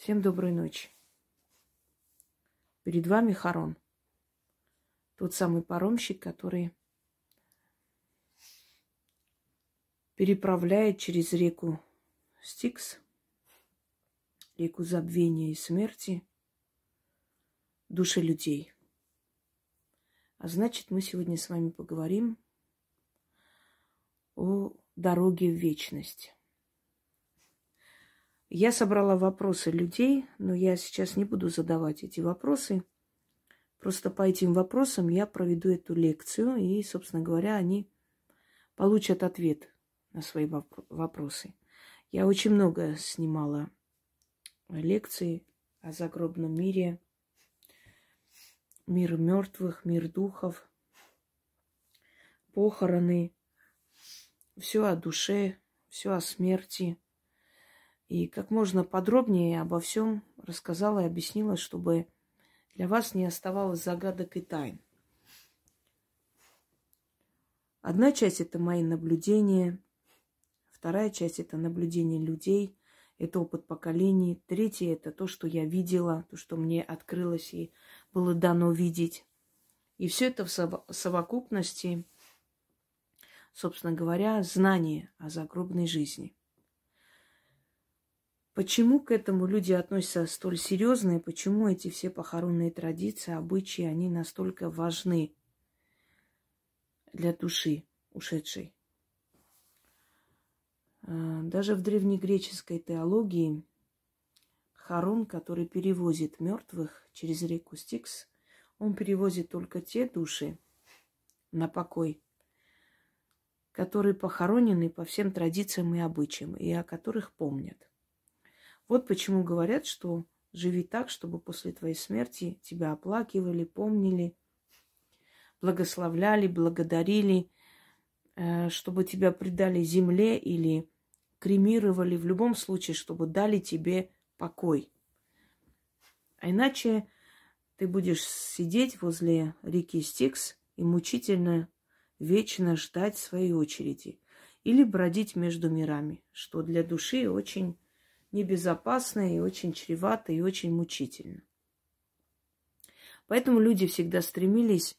Всем доброй ночи. Перед вами Харон. Тот самый паромщик, который переправляет через реку Стикс, реку забвения и смерти, души людей. А значит, мы сегодня с вами поговорим о дороге в вечность. Я собрала вопросы людей, но я сейчас не буду задавать эти вопросы. Просто по этим вопросам я проведу эту лекцию, и, собственно говоря, они получат ответ на свои вопросы. Я очень много снимала лекций о загробном мире, мир мертвых, мир духов, похороны, все о душе, все о смерти – и как можно подробнее обо всем рассказала и объяснила, чтобы для вас не оставалось загадок и тайн. Одна часть это мои наблюдения, вторая часть это наблюдения людей, это опыт поколений, третье это то, что я видела, то, что мне открылось и было дано видеть. И все это в совокупности, собственно говоря, знание о загробной жизни – Почему к этому люди относятся столь серьезно, и почему эти все похоронные традиции, обычаи, они настолько важны для души ушедшей? А, даже в древнегреческой теологии Харон, который перевозит мертвых через реку Стикс, он перевозит только те души на покой, которые похоронены по всем традициям и обычаям, и о которых помнят. Вот почему говорят, что живи так, чтобы после твоей смерти тебя оплакивали, помнили, благословляли, благодарили, э, чтобы тебя предали земле или кремировали, в любом случае, чтобы дали тебе покой. А иначе ты будешь сидеть возле реки Стикс и мучительно, вечно ждать своей очереди. Или бродить между мирами, что для души очень небезопасно и очень чревато и очень мучительно. Поэтому люди всегда стремились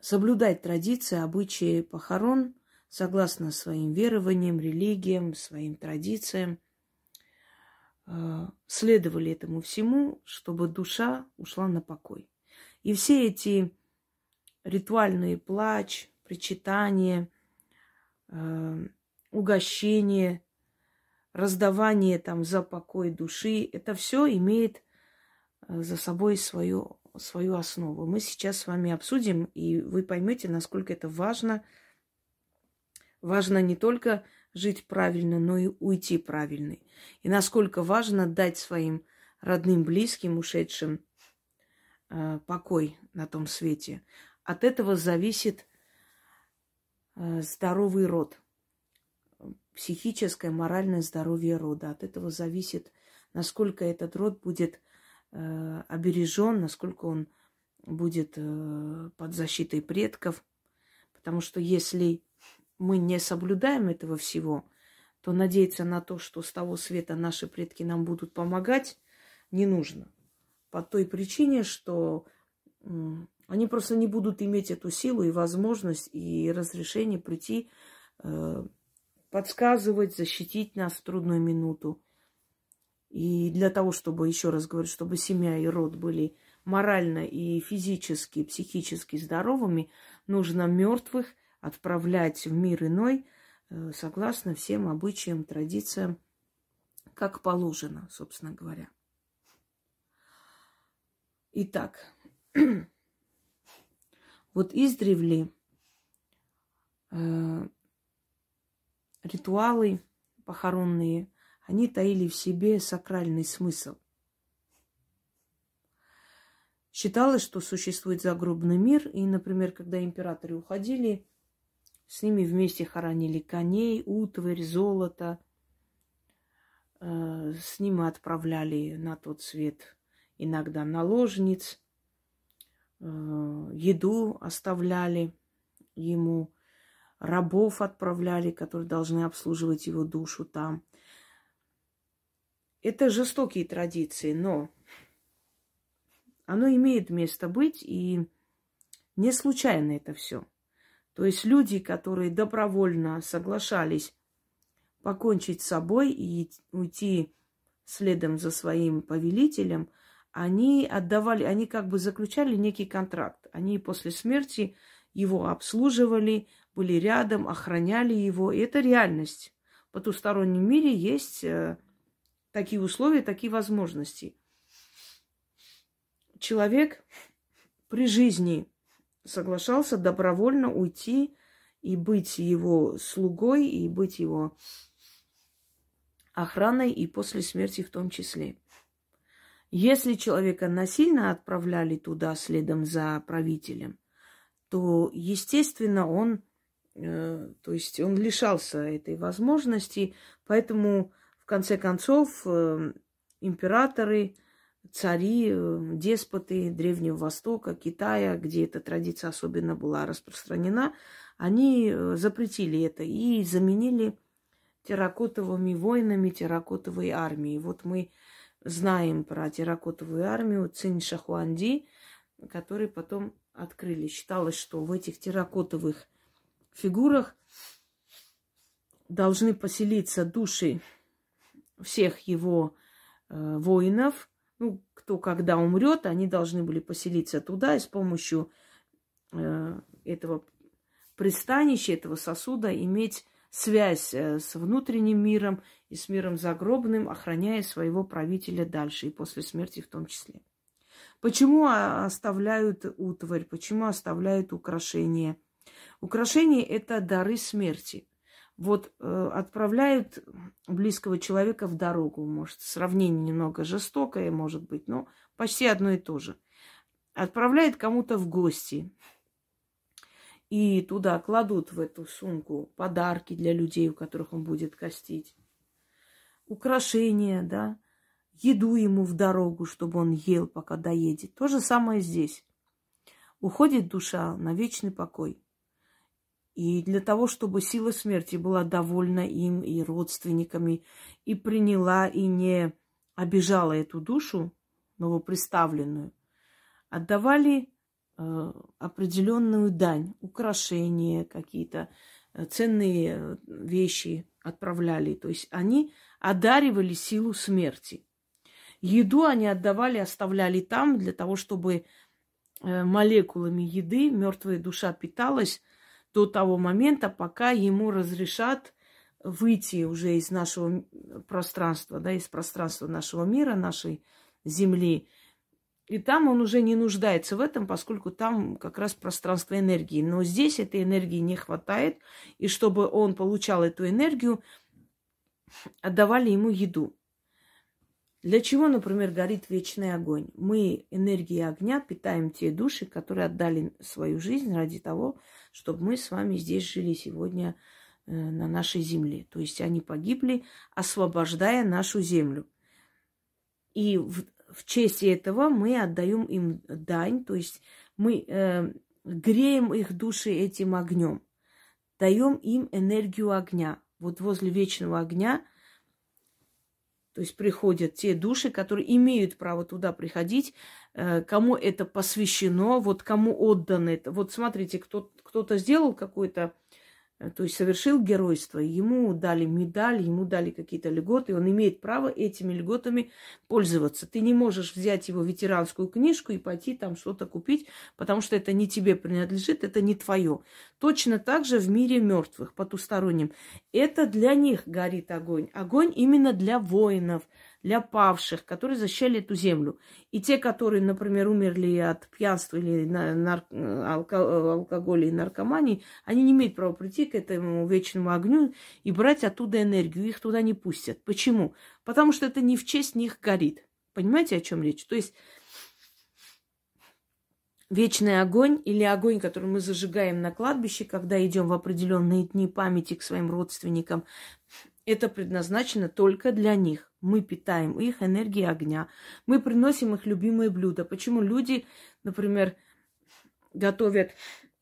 соблюдать традиции, обычаи похорон согласно своим верованиям, религиям, своим традициям. Э, следовали этому всему, чтобы душа ушла на покой. И все эти ритуальные плач, причитания, э, угощения – раздавание там за покой души, это все имеет э, за собой свою, свою основу. Мы сейчас с вами обсудим, и вы поймете, насколько это важно. Важно не только жить правильно, но и уйти правильно. И насколько важно дать своим родным, близким, ушедшим э, покой на том свете. От этого зависит э, здоровый род – психическое, моральное здоровье рода. От этого зависит, насколько этот род будет э, обережен, насколько он будет э, под защитой предков. Потому что если мы не соблюдаем этого всего, то надеяться на то, что с того света наши предки нам будут помогать, не нужно. По той причине, что они просто не будут иметь эту силу и возможность и разрешение прийти э, подсказывать, защитить нас в трудную минуту. И для того, чтобы, еще раз говорю, чтобы семья и род были морально и физически, и психически здоровыми, нужно мертвых отправлять в мир иной, э, согласно всем обычаям, традициям, как положено, собственно говоря. Итак, вот издревле э, ритуалы похоронные, они таили в себе сакральный смысл. Считалось, что существует загробный мир, и, например, когда императоры уходили, с ними вместе хоронили коней, утварь, золото. Э, с ними отправляли на тот свет иногда наложниц, э, еду оставляли ему, рабов отправляли, которые должны обслуживать его душу там. Это жестокие традиции, но оно имеет место быть, и не случайно это все. То есть люди, которые добровольно соглашались покончить с собой и уйти следом за своим повелителем, они отдавали, они как бы заключали некий контракт. Они после смерти его обслуживали, были рядом, охраняли его. И это реальность. В потустороннем мире есть э, такие условия, такие возможности. Человек при жизни соглашался добровольно уйти и быть его слугой, и быть его охраной, и после смерти в том числе. Если человека насильно отправляли туда следом за правителем, то, естественно, он, то есть он лишался этой возможности, поэтому, в конце концов, э, императоры, цари, э, деспоты Древнего Востока, Китая, где эта традиция особенно была распространена, они э, запретили это и заменили терракотовыми войнами, терракотовой армией. Вот мы знаем про терракотовую армию Цинь Шахуанди, который потом открыли. Считалось, что в этих терракотовых фигурах должны поселиться души всех его э, воинов. Ну, кто когда умрет, они должны были поселиться туда и с помощью э, этого пристанища, этого сосуда иметь связь э, с внутренним миром и с миром загробным, охраняя своего правителя дальше и после смерти в том числе. Почему оставляют утварь? Почему оставляют украшения? Украшения – это дары смерти. Вот э, отправляют близкого человека в дорогу. Может, сравнение немного жестокое, может быть, но почти одно и то же. Отправляют кому-то в гости. И туда кладут в эту сумку подарки для людей, у которых он будет костить. Украшения, да, еду ему в дорогу, чтобы он ел, пока доедет. То же самое здесь. Уходит душа на вечный покой. И для того, чтобы сила смерти была довольна им и родственниками, и приняла, и не обижала эту душу новоприставленную, отдавали э, определенную дань, украшения какие-то, э, ценные э, вещи отправляли. То есть они одаривали силу смерти. Еду они отдавали, оставляли там для того, чтобы э, молекулами еды мертвая душа питалась до того момента, пока ему разрешат выйти уже из нашего пространства, да, из пространства нашего мира, нашей Земли. И там он уже не нуждается в этом, поскольку там как раз пространство энергии. Но здесь этой энергии не хватает. И чтобы он получал эту энергию, отдавали ему еду. Для чего, например, горит вечный огонь? Мы энергией огня питаем те души, которые отдали свою жизнь ради того, чтобы мы с вами здесь жили сегодня э, на нашей земле. То есть они погибли, освобождая нашу землю. И в, в честь этого мы отдаем им дань, то есть мы э, греем их души этим огнем, даем им энергию огня. Вот возле вечного огня – то есть приходят те души, которые имеют право туда приходить, э, кому это посвящено, вот кому отдано это. Вот смотрите, кто, кто-то сделал какой-то то есть совершил геройство, ему дали медаль, ему дали какие-то льготы, он имеет право этими льготами пользоваться. Ты не можешь взять его ветеранскую книжку и пойти там что-то купить, потому что это не тебе принадлежит, это не твое. Точно так же в мире мертвых, потустороннем. Это для них горит огонь. Огонь именно для воинов, для павших, которые защищали эту землю. И те, которые, например, умерли от пьянства или нар... алко... алкоголя и наркомании, они не имеют права прийти к этому вечному огню и брать оттуда энергию. Их туда не пустят. Почему? Потому что это не в честь них горит. Понимаете, о чем речь? То есть вечный огонь или огонь, который мы зажигаем на кладбище, когда идем в определенные дни памяти к своим родственникам, это предназначено только для них. Мы питаем их энергией огня. Мы приносим их любимые блюда. Почему люди, например, готовят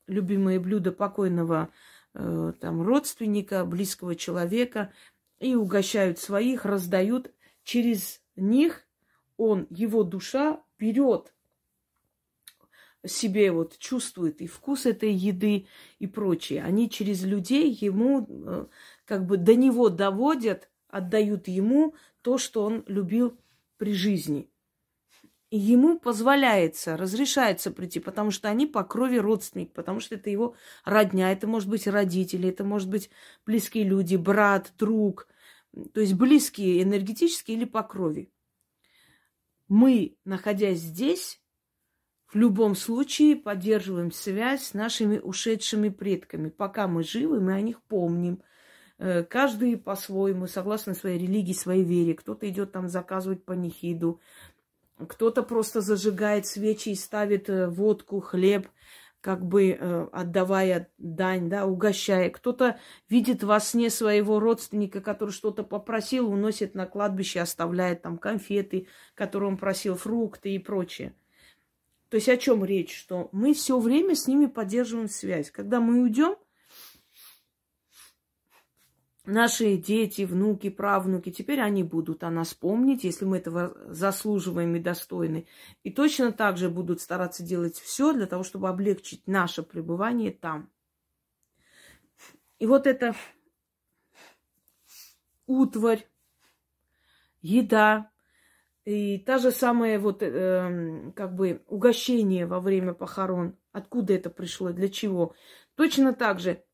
любимые блюда покойного э, там, родственника, близкого человека и угощают своих, раздают через них он, его душа берет себе вот чувствует и вкус этой еды и прочее. Они через людей ему э, как бы до него доводят, отдают ему то, что он любил при жизни. И ему позволяется, разрешается прийти, потому что они по крови родственник, потому что это его родня, это может быть родители, это может быть близкие люди, брат, друг, то есть близкие энергетически или по крови. Мы, находясь здесь, в любом случае поддерживаем связь с нашими ушедшими предками. Пока мы живы, мы о них помним. Э, каждый по-своему, согласно своей религии, своей вере. Кто-то идет там заказывать панихиду, кто-то просто зажигает свечи и ставит э, водку, хлеб, как бы э, отдавая дань, да, угощая. Кто-то видит во сне своего родственника, который что-то попросил, уносит на кладбище, оставляет там конфеты, которые он просил, фрукты и прочее. То есть о чем речь? Что мы все время с ними поддерживаем связь. Когда мы уйдем, наши дети, внуки, правнуки, теперь они будут о нас помнить, если мы этого заслуживаем и достойны. И точно так же будут стараться делать все для того, чтобы облегчить наше пребывание там. И вот это утварь, еда, и та же самая вот э, как бы угощение во время похорон. Откуда это пришло, для чего? Точно так же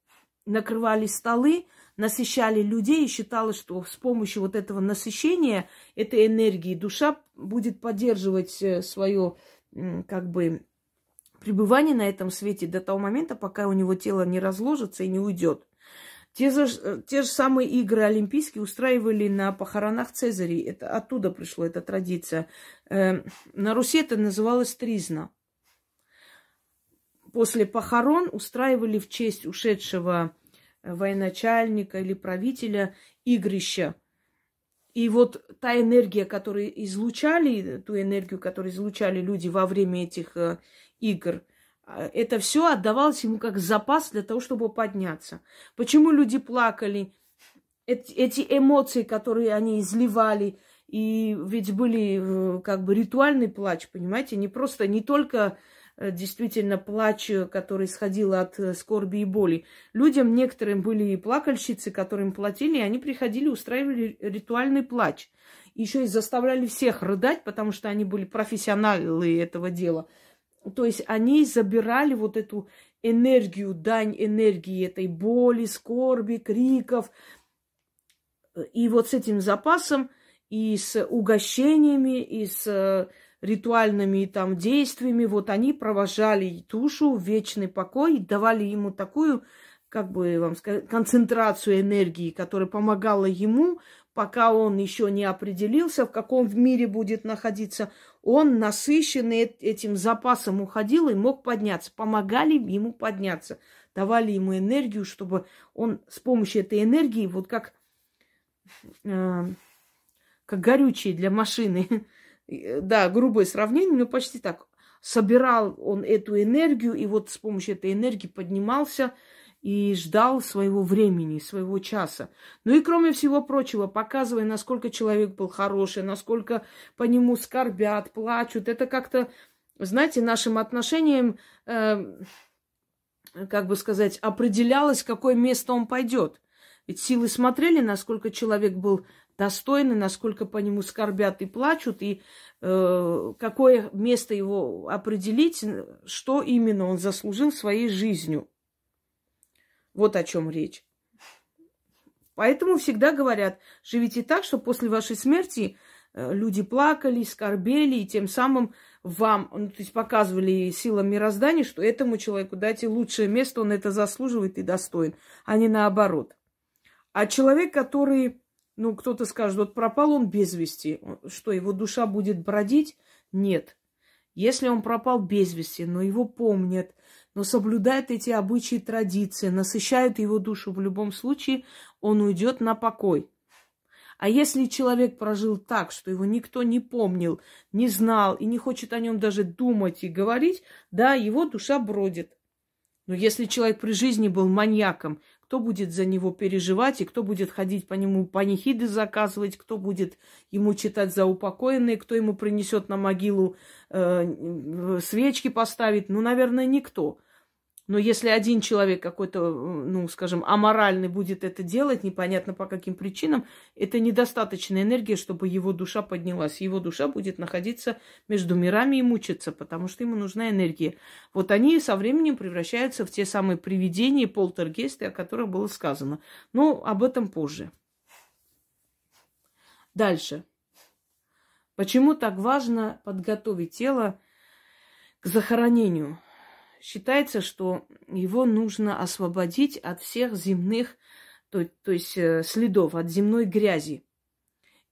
накрывали столы, насыщали людей и считалось, что с помощью вот этого насыщения, этой энергии, душа будет поддерживать э, свое как бы пребывание на этом свете до того момента, пока у него тело не разложится и не уйдет. Те же, э, те же самые игры олимпийские устраивали на похоронах Цезарей. Это оттуда пришла эта традиция. Э, на Руси это называлось тризна. После похорон устраивали в честь ушедшего военачальника или правителя игрища. И вот та энергия, которую излучали, ту энергию, которую излучали люди во время этих игр, а, это все отдавалось ему как запас для того, чтобы подняться. Почему люди плакали? Эти эмоции, которые они изливали, и ведь были э, как бы ритуальный плач, понимаете, не просто, не только э, действительно плач, который исходил от э, скорби и боли. Людям некоторым были и плакальщицы, которым платили, и они приходили, устраивали ритуальный плач. Еще и заставляли всех рыдать, потому что они были профессионалы этого дела. То есть они забирали вот эту энергию, дань энергии этой боли, скорби, криков. И вот с этим запасом и с угощениями, и с э, ритуальными там действиями, вот они провожали тушу в вечный покой, давали ему такую, как бы вам сказать, концентрацию энергии, которая помогала ему пока он еще не определился, в каком в мире будет находиться, он насыщенный этим запасом уходил и мог подняться. Помогали ему подняться, давали ему энергию, чтобы он с помощью этой энергии, вот как, э, как горючее для машины, да, грубое сравнение, но почти так, собирал он эту энергию, и вот с помощью этой энергии поднимался, и ждал своего времени, своего часа. Ну и кроме всего прочего, показывая, насколько человек был хороший, насколько по нему скорбят, плачут. Это как-то, знаете, нашим отношением, э, как бы сказать, определялось, какое место он пойдет. Ведь силы смотрели, насколько человек был достойный, насколько по нему скорбят и плачут, и э, какое место его определить, что именно он заслужил своей жизнью. Вот о чем речь. Поэтому всегда говорят, живите так, чтобы после вашей смерти э, люди плакали, скорбели, и тем самым вам, ну, то есть показывали силам мироздания, что этому человеку дайте лучшее место, он это заслуживает и достоин, а не наоборот. А человек, который, ну, кто-то скажет, вот пропал он без вести, что его душа будет бродить? Нет. Если он пропал без вести, но его помнят, но соблюдает эти обычаи и традиции, насыщают его душу в любом случае, он уйдет на покой. А если человек прожил так, что его никто не помнил, не знал и не хочет о нем даже думать и говорить, да, его душа бродит. Но если человек при жизни был маньяком, кто будет за него переживать и кто будет ходить по нему панихиды заказывать, кто будет ему читать за упокоенные, кто ему принесет на могилу э, свечки поставить. Ну, наверное, никто. Но если один человек какой-то, ну, скажем, аморальный будет это делать, непонятно по каким причинам, это недостаточная энергия, чтобы его душа поднялась. Его душа будет находиться между мирами и мучиться, потому что ему нужна энергия. Вот они со временем превращаются в те самые привидения, полтергейсты, о которых было сказано. Но об этом позже. Дальше. Почему так важно подготовить тело к захоронению? Считается, что его нужно освободить от всех земных, то, то есть э, следов, от земной грязи.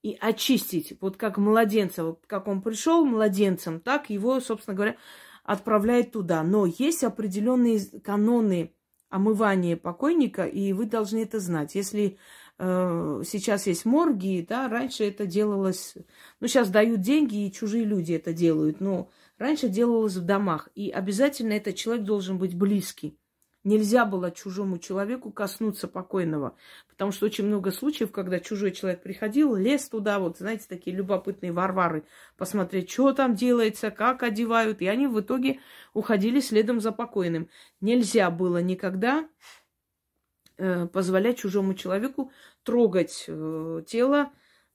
И очистить, вот как младенца, вот как он пришел младенцем, так его, собственно говоря, отправляет туда. Но есть определенные каноны омывания покойника, и вы должны это знать. Если э, сейчас есть морги, да, раньше это делалось, ну сейчас дают деньги, и чужие люди это делают, но Раньше делалось в домах, и обязательно этот человек должен быть близкий. Нельзя было чужому человеку коснуться покойного, потому что очень много случаев, когда чужой человек приходил, лез туда, вот, знаете, такие любопытные варвары, посмотреть, что там делается, как одевают, и они в итоге уходили следом за покойным. Нельзя было никогда э, позволять чужому человеку трогать э, тело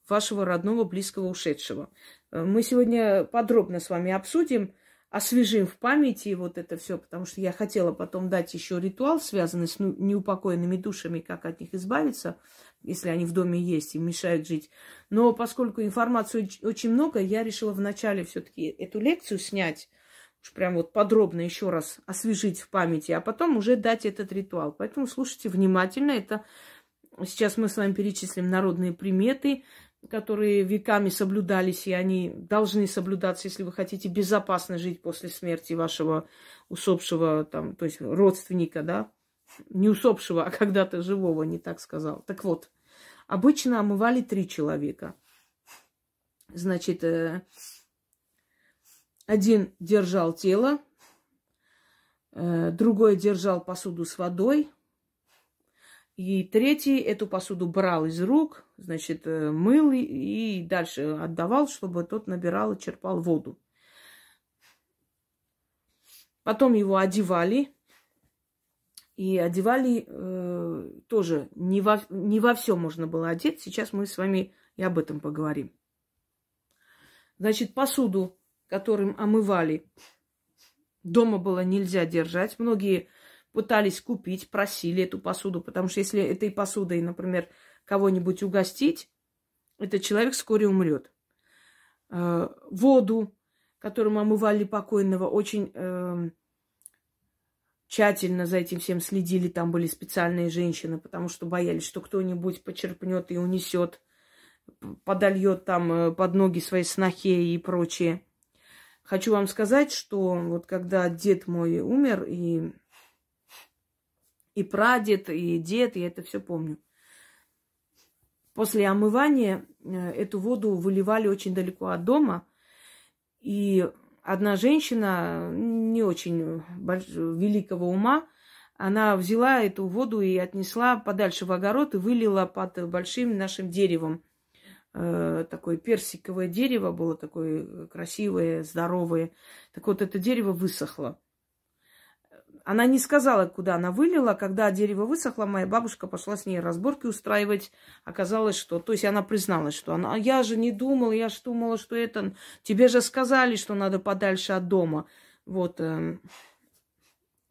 вашего родного, близкого, ушедшего. Э, мы сегодня подробно с вами обсудим, освежим в памяти вот это все, потому что я хотела потом дать еще ритуал, связанный с ну, неупокоенными душами, как от них избавиться, если они в доме есть и мешают жить. Но поскольку информации очень много, я решила вначале все-таки эту лекцию снять, уж прям вот подробно еще раз освежить в памяти, а потом уже дать этот ритуал. Поэтому слушайте внимательно. Это сейчас мы с вами перечислим народные приметы, которые веками соблюдались, и они должны соблюдаться, если вы хотите безопасно жить после смерти вашего усопшего, там, то есть родственника, да, не усопшего, а когда-то живого, не так сказал. Так вот, обычно омывали три человека. Значит, э, один держал тело, э, другой держал посуду с водой, и третий эту посуду брал из рук, значит, э, мыл и дальше отдавал, чтобы тот набирал и черпал воду. Потом его одевали. И одевали э, тоже не во, не во все можно было одеть. Сейчас мы с вами и об этом поговорим. Значит, посуду, которым омывали, дома было нельзя держать. Многие пытались купить, просили эту посуду, потому что если этой посудой, например, кого-нибудь угостить, этот человек вскоре умрет. Э, воду, которым омывали покойного, очень э, тщательно за этим всем следили. Там были специальные женщины, потому что боялись, что кто-нибудь почерпнет и унесет, подольет там э, под ноги своей снохе и прочее. Хочу вам сказать, что вот когда дед мой умер, и и прадед, и дед, я это все помню. После омывания э, эту воду выливали очень далеко от дома. И одна женщина, не очень больш... великого ума, она взяла эту воду и отнесла подальше в огород и вылила под большим нашим деревом. Э, такое персиковое дерево было, такое красивое, здоровое. Так вот, это дерево высохло. Она не сказала, куда она вылила. Когда дерево высохло, моя бабушка пошла с ней разборки устраивать. Оказалось, что... То есть она призналась, что она... «А я же не думала, я же думала, что это... Тебе же сказали, что надо подальше от дома. Вот. Э,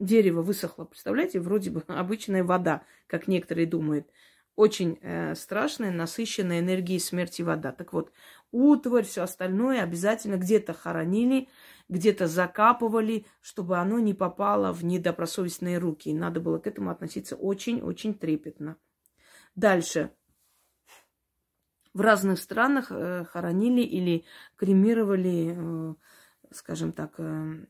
дерево высохло, представляете? Вроде бы обычная вода, как некоторые думают. Очень э, страшная, насыщенная энергией смерти вода. Так вот, утварь, все остальное обязательно где-то хоронили, где-то закапывали, чтобы оно не попало в недобросовестные руки. И надо было к этому относиться очень-очень трепетно. Дальше. В разных странах э, хоронили или кремировали, э, скажем так, э,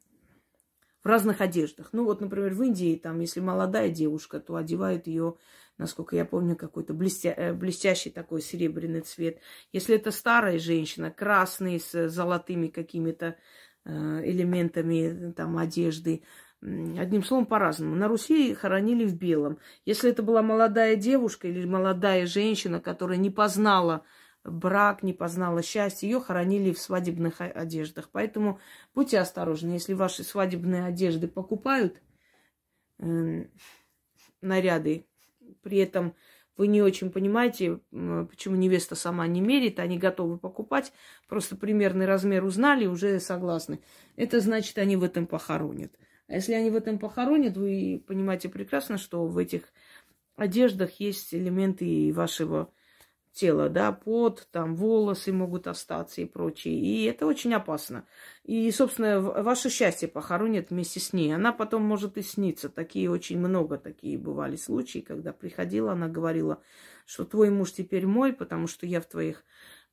в разных одеждах. Ну вот, например, в Индии, там, если молодая девушка, то одевают ее, насколько я помню, какой-то блестя... Э, блестящий такой серебряный цвет. Если это старая женщина, красный с золотыми какими-то Э, элементами там, одежды. Одним словом, по-разному. На Руси хоронили в белом. Если это была молодая девушка или молодая женщина, которая не познала брак, не познала счастье, ее хоронили в свадебных одеждах. Поэтому будьте осторожны, если ваши свадебные одежды покупают, э, наряды, при этом вы не очень понимаете, почему невеста сама не мерит, они готовы покупать, просто примерный размер узнали, уже согласны. Это значит, они в этом похоронят. А если они в этом похоронят, вы понимаете прекрасно, что в этих одеждах есть элементы вашего тела, да, пот, там волосы могут остаться и прочее. И это очень опасно. И, собственно, ваше счастье похоронят вместе с ней. Она потом может и сниться. Такие очень много такие бывали случаи, когда приходила, она говорила, что твой муж теперь мой, потому что я в твоих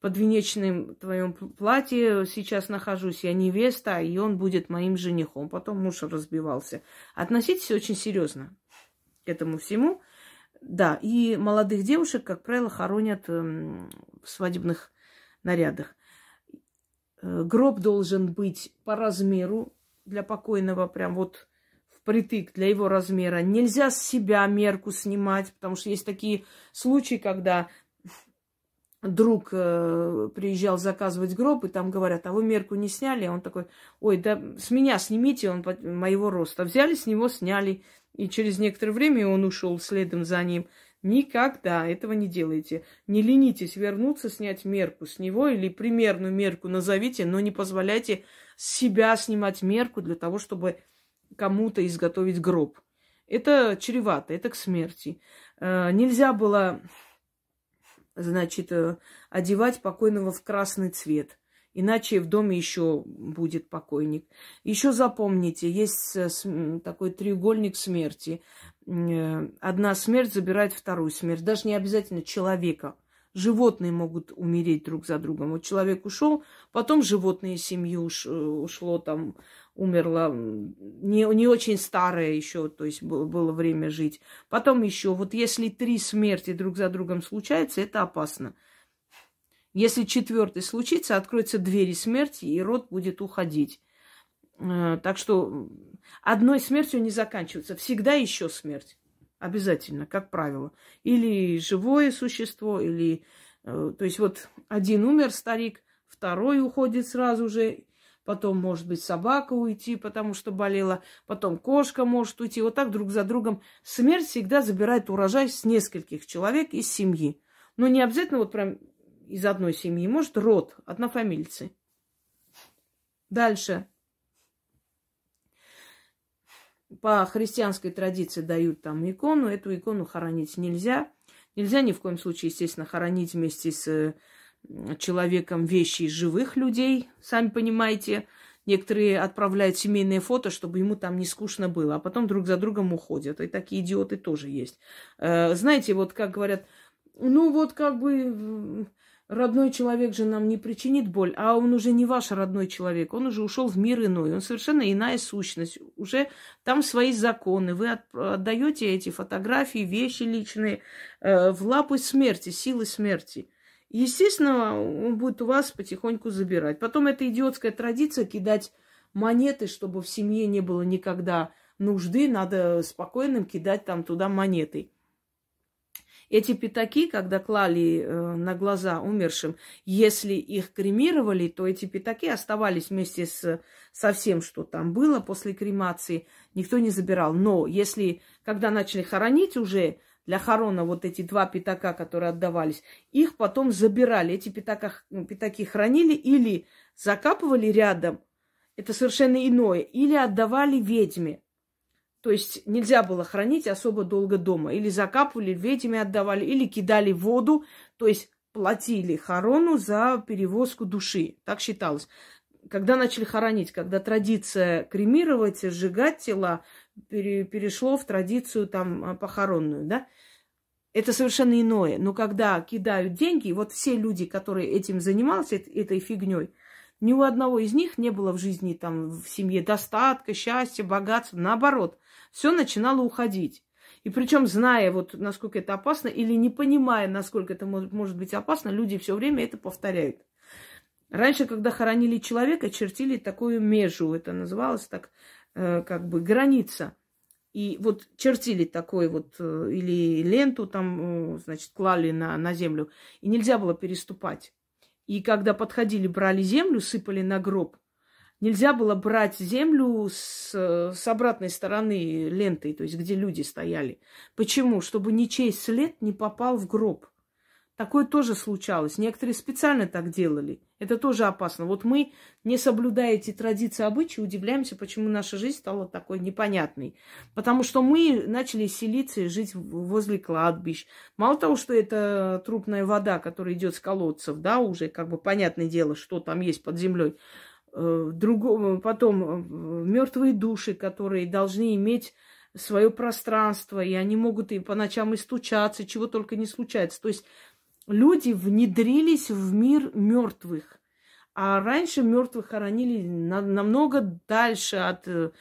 подвенечном твоем платье сейчас нахожусь, я невеста, и он будет моим женихом. Потом муж разбивался. Относитесь очень серьезно к этому всему. Да, и молодых девушек, как правило, хоронят эм, в свадебных нарядах. Э, гроб должен быть по размеру для покойного, прям вот впритык для его размера. Нельзя с себя мерку снимать, потому что есть такие случаи, когда друг э, приезжал заказывать гроб, и там говорят, а вы мерку не сняли? А он такой, ой, да с меня снимите, он моего роста. Взяли с него, сняли, и через некоторое время он ушел следом за ним. Никогда этого не делайте. Не ленитесь вернуться, снять мерку с него или примерную мерку назовите, но не позволяйте себя снимать мерку для того, чтобы кому-то изготовить гроб. Это чревато, это к смерти. Э, нельзя было значит, э, одевать покойного в красный цвет. Иначе в доме еще будет покойник. Еще запомните, есть э, такой треугольник смерти. Э, одна смерть забирает вторую смерть. Даже не обязательно человека. Животные могут умереть друг за другом. Вот человек ушел, потом животные семьи уш, ушло там умерла не, не очень старая еще, то есть было, было время жить. Потом еще, вот если три смерти друг за другом случаются, это опасно. Если четвертый случится, откроются двери смерти, и род будет уходить. Э, так что одной смертью не заканчивается. Всегда еще смерть. Обязательно, как правило. Или живое существо, или... Э, то есть вот один умер, старик, второй уходит сразу же, потом, может быть, собака уйти, потому что болела, потом кошка может уйти. Вот так друг за другом. Смерть всегда забирает урожай с нескольких человек из семьи. Но не обязательно вот прям из одной семьи. Может, род, однофамильцы. Дальше. По христианской традиции дают там икону. Эту икону хоронить нельзя. Нельзя ни в коем случае, естественно, хоронить вместе с человеком вещи живых людей, сами понимаете. Некоторые отправляют семейные фото, чтобы ему там не скучно было, а потом друг за другом уходят. И такие идиоты тоже есть. Э, знаете, вот как говорят, ну вот как бы родной человек же нам не причинит боль, а он уже не ваш родной человек, он уже ушел в мир иной, он совершенно иная сущность, уже там свои законы. Вы отдаете эти фотографии, вещи личные э, в лапы смерти, силы смерти. Естественно, он будет у вас потихоньку забирать. Потом это идиотская традиция кидать монеты, чтобы в семье не было никогда нужды, надо спокойным кидать там туда монеты. Эти пятаки, когда клали э, на глаза умершим, если их кремировали, то эти пятаки оставались вместе с, со всем, что там было после кремации, никто не забирал. Но если, когда начали хоронить уже, для хорона вот эти два пятака, которые отдавались, их потом забирали. Эти пятака, пятаки хранили или закапывали рядом, это совершенно иное, или отдавали ведьме. То есть нельзя было хранить особо долго дома. Или закапывали, ведьме отдавали, или кидали воду, то есть платили хорону за перевозку души. Так считалось. Когда начали хоронить, когда традиция кремировать, сжигать тела, пере, перешло в традицию там а, похоронную, да, это совершенно иное. Но когда кидают деньги, вот все люди, которые этим занимались, этой фигней, ни у одного из них не было в жизни, там, в семье достатка, счастья, богатства. Наоборот, все начинало уходить. И причем, зная, вот, насколько это опасно, или не понимая, насколько это может быть опасно, люди все время это повторяют. Раньше, когда хоронили человека, чертили такую межу. Это называлось так э, как бы граница. И вот чертили такой вот, э, или ленту там, значит, клали на, на землю, и нельзя было переступать. И когда подходили, брали землю, сыпали на гроб, нельзя было брать землю с, с обратной стороны ленты, то есть где люди стояли. Почему? Чтобы ничей след не попал в гроб. Такое тоже случалось. Некоторые специально так делали. Это тоже опасно. Вот мы, не соблюдая эти традиции, обычаи, удивляемся, почему наша жизнь стала такой непонятной. Потому что мы начали селиться и жить возле кладбищ. Мало того, что это трупная вода, которая идет с колодцев, да, уже как бы понятное дело, что там есть под землей. Э, Другого, потом э, мертвые души, которые должны иметь свое пространство, и они могут и по ночам и стучаться, чего только не случается. То есть люди внедрились в мир мертвых. А раньше мертвых хоронили на, намного дальше от э,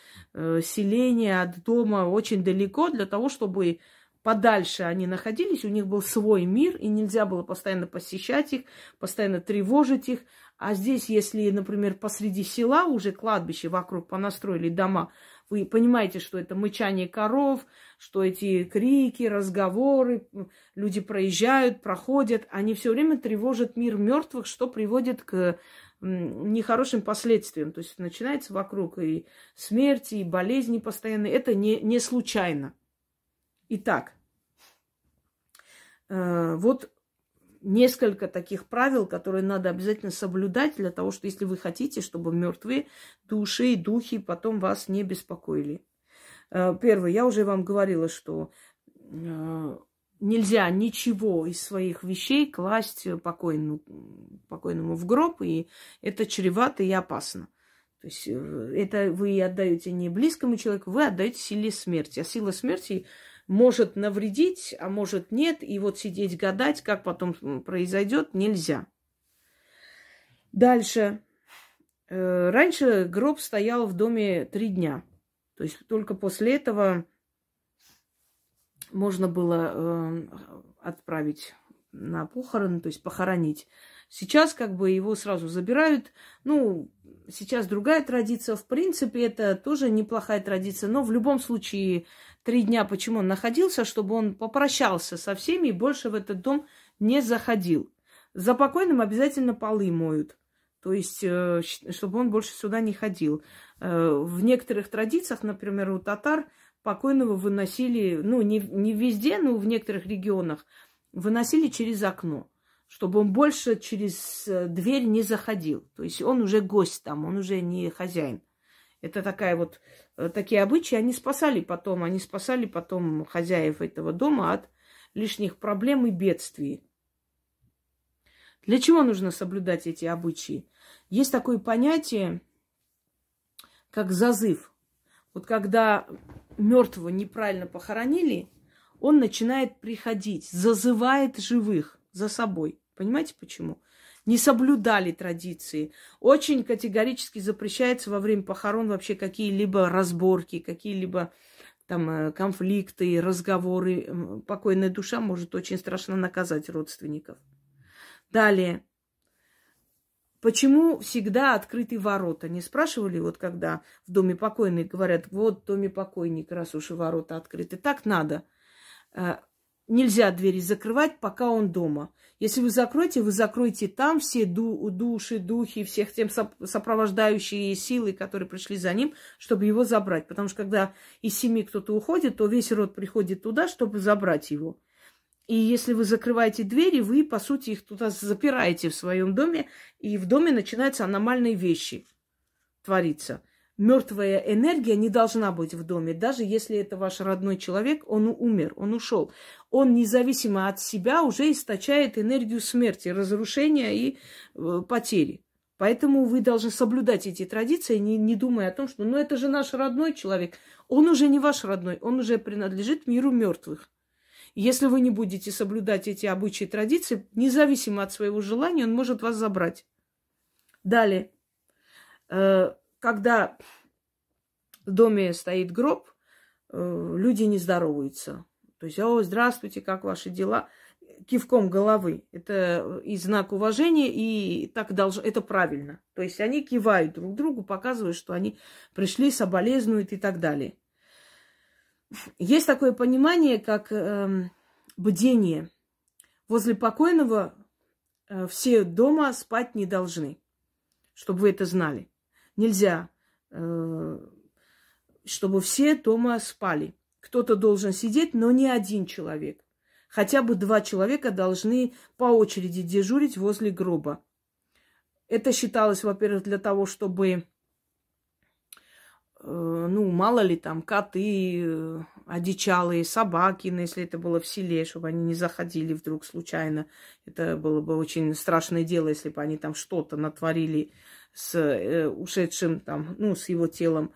селения, от дома, очень далеко, для того, чтобы подальше они находились, у них был свой мир, и нельзя было постоянно посещать их, постоянно тревожить их. А здесь, если, например, посреди села уже кладбище вокруг понастроили дома, вы понимаете, что это мычание коров, что эти крики, разговоры, люди проезжают, проходят, они все время тревожат мир мертвых, что приводит к нехорошим последствиям. То есть начинается вокруг и смерти, и болезни постоянные. Это не, не случайно. Итак, э, вот несколько таких правил, которые надо обязательно соблюдать для того, что если вы хотите, чтобы мертвые души и духи потом вас не беспокоили. Э, первое, я уже вам говорила, что э, нельзя ничего из своих вещей класть покойному, покойному в гроб, и это чревато и опасно. То есть э, это вы отдаете не близкому человеку, вы отдаете силе смерти. А сила смерти может навредить, а может нет. И вот сидеть гадать, как потом произойдет, нельзя. Дальше. Э, раньше гроб стоял в доме три дня. То есть только после этого можно было э, отправить на похороны, то есть похоронить. Сейчас как бы его сразу забирают. Ну, сейчас другая традиция. В принципе, это тоже неплохая традиция. Но в любом случае три дня, почему он находился, чтобы он попрощался со всеми и больше в этот дом не заходил. За покойным обязательно полы моют. То есть, э, чтобы он больше сюда не ходил. Э, в некоторых традициях, например, у татар покойного выносили, ну, не, не везде, но в некоторых регионах, выносили через окно, чтобы он больше через э, дверь не заходил. То есть он уже гость там, он уже не хозяин. Это такая вот, такие обычаи, они спасали потом, они спасали потом хозяев этого дома от лишних проблем и бедствий. Для чего нужно соблюдать эти обычаи? Есть такое понятие, как зазыв. Вот когда мертвого неправильно похоронили, он начинает приходить, зазывает живых за собой. Понимаете почему? не соблюдали традиции. Очень категорически запрещается во время похорон вообще какие-либо разборки, какие-либо там э, конфликты, разговоры. Покойная душа может очень страшно наказать родственников. Далее. Почему всегда открыты ворота? Не спрашивали, вот когда в доме покойный говорят, вот в доме покойник, раз уж и ворота открыты. Так надо. Э, нельзя двери закрывать, пока он дома. Если вы закроете, вы закроете там все ду- души, духи, всех тем сопровождающие силы, которые пришли за ним, чтобы его забрать. Потому что когда из семьи кто-то уходит, то весь род приходит туда, чтобы забрать его. И если вы закрываете двери, вы, по сути, их туда запираете в своем доме, и в доме начинаются аномальные вещи твориться мертвая энергия не должна быть в доме, даже если это ваш родной человек, он умер, он ушел. Он независимо от себя уже источает энергию смерти, разрушения и э, потери. Поэтому вы должны соблюдать эти традиции, не, не думая о том, что ну это же наш родной человек. Он уже не ваш родной, он уже принадлежит миру мертвых. Если вы не будете соблюдать эти обычаи и традиции, независимо от своего желания, он может вас забрать. Далее. Э, когда в доме стоит гроб, э, люди не здороваются. То есть, о, здравствуйте, как ваши дела? кивком головы. Это и знак уважения, и так должно, это правильно. То есть они кивают друг другу, показывают, что они пришли, соболезнуют и так далее. Есть такое понимание, как э, бдение. Возле покойного э, все дома спать не должны, чтобы вы это знали. Нельзя, э, чтобы все дома спали. Кто-то должен сидеть, но не один человек. Хотя бы два человека должны по очереди дежурить возле гроба. Это считалось, во-первых, для того, чтобы, ну, мало ли там, коты, э, одичалые, собаки, ну, если это было в селе, чтобы они не заходили вдруг случайно. Это было бы очень страшное дело, если бы они там что-то натворили с э, ушедшим там, ну, с его телом.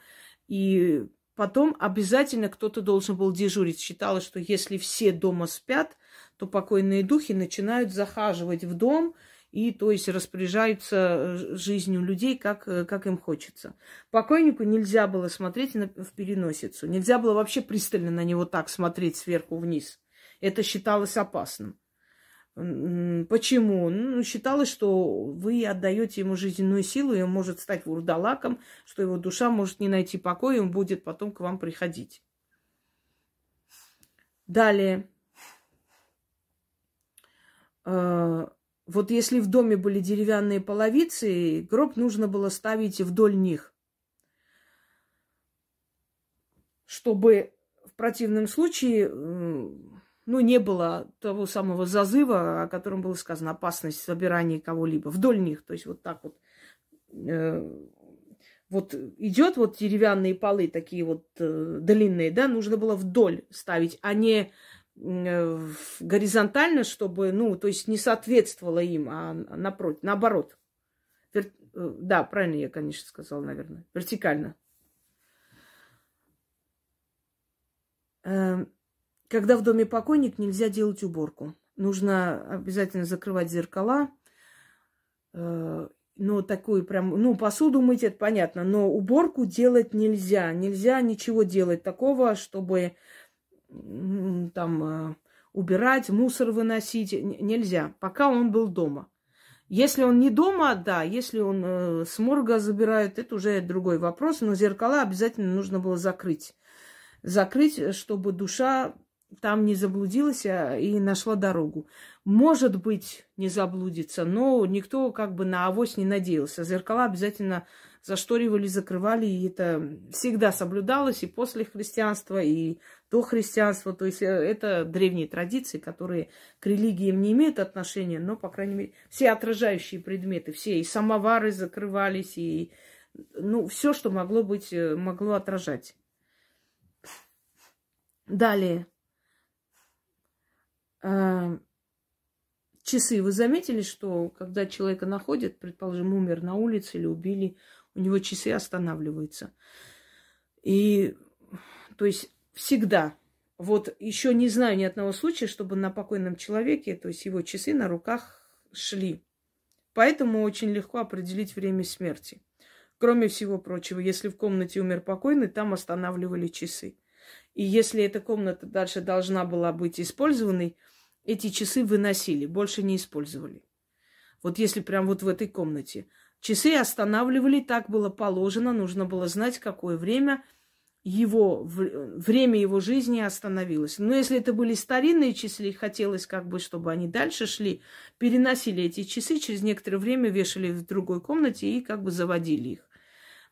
И Потом обязательно кто-то должен был дежурить. Считалось, что если все дома спят, то покойные духи начинают захаживать в дом и, то есть, распоряжаются э, жизнью людей, как, э, как им хочется. Покойнику нельзя было смотреть в переносицу. Нельзя было вообще пристально на него так смотреть сверху вниз. Это считалось опасным. Почему? Ну, считалось, что вы отдаете ему жизненную силу, и он может стать вурдалаком, что его душа может не найти покоя, и он будет потом к вам приходить. Далее. Вот если в доме были деревянные половицы, гроб нужно было ставить вдоль них, чтобы в противном случае ну, не было того самого зазыва, о котором было сказано, опасность собирания кого-либо вдоль них. То есть вот так вот. Э, вот идет вот деревянные полы такие вот э, длинные, да, нужно было вдоль ставить, а не горизонтально, чтобы, ну, то есть не соответствовало им, а напротив, наоборот. Вер... Э, да, правильно я, конечно, сказала, наверное. Вертикально. Эм, когда в доме покойник, нельзя делать уборку. Нужно обязательно закрывать зеркала. Э, но такую прям, ну, посуду мыть, это понятно, но уборку делать нельзя. Нельзя ничего делать такого, чтобы там э, убирать, мусор выносить. Нельзя, пока он был дома. Если он не дома, да, если он э, с морга забирает, это уже другой вопрос, но зеркала обязательно нужно было закрыть. Закрыть, чтобы душа там не заблудилась а, и нашла дорогу. Может быть, не заблудится, но никто как бы на авось не надеялся. Зеркала обязательно зашторивали, закрывали, и это всегда соблюдалось и после христианства, и до христианства. То есть э, это древние традиции, которые к религиям не имеют отношения, но, по крайней мере, все отражающие предметы, все и самовары закрывались, и ну, все, что могло быть, э, могло отражать. Далее. А, часы. Вы заметили, что когда человека находят, предположим, умер на улице или убили, у него часы останавливаются. И, то есть, всегда. Вот еще не знаю ни одного случая, чтобы на покойном человеке, то есть его часы на руках шли. Поэтому очень легко определить время смерти. Кроме всего прочего, если в комнате умер покойный, там останавливали часы. И если эта комната дальше должна была быть использованной, эти часы выносили, больше не использовали. Вот если прям вот в этой комнате. Часы останавливали, так было положено, нужно было знать, какое время его, время его жизни остановилось. Но если это были старинные часы, хотелось как бы, чтобы они дальше шли, переносили эти часы, через некоторое время вешали в другой комнате и как бы заводили их.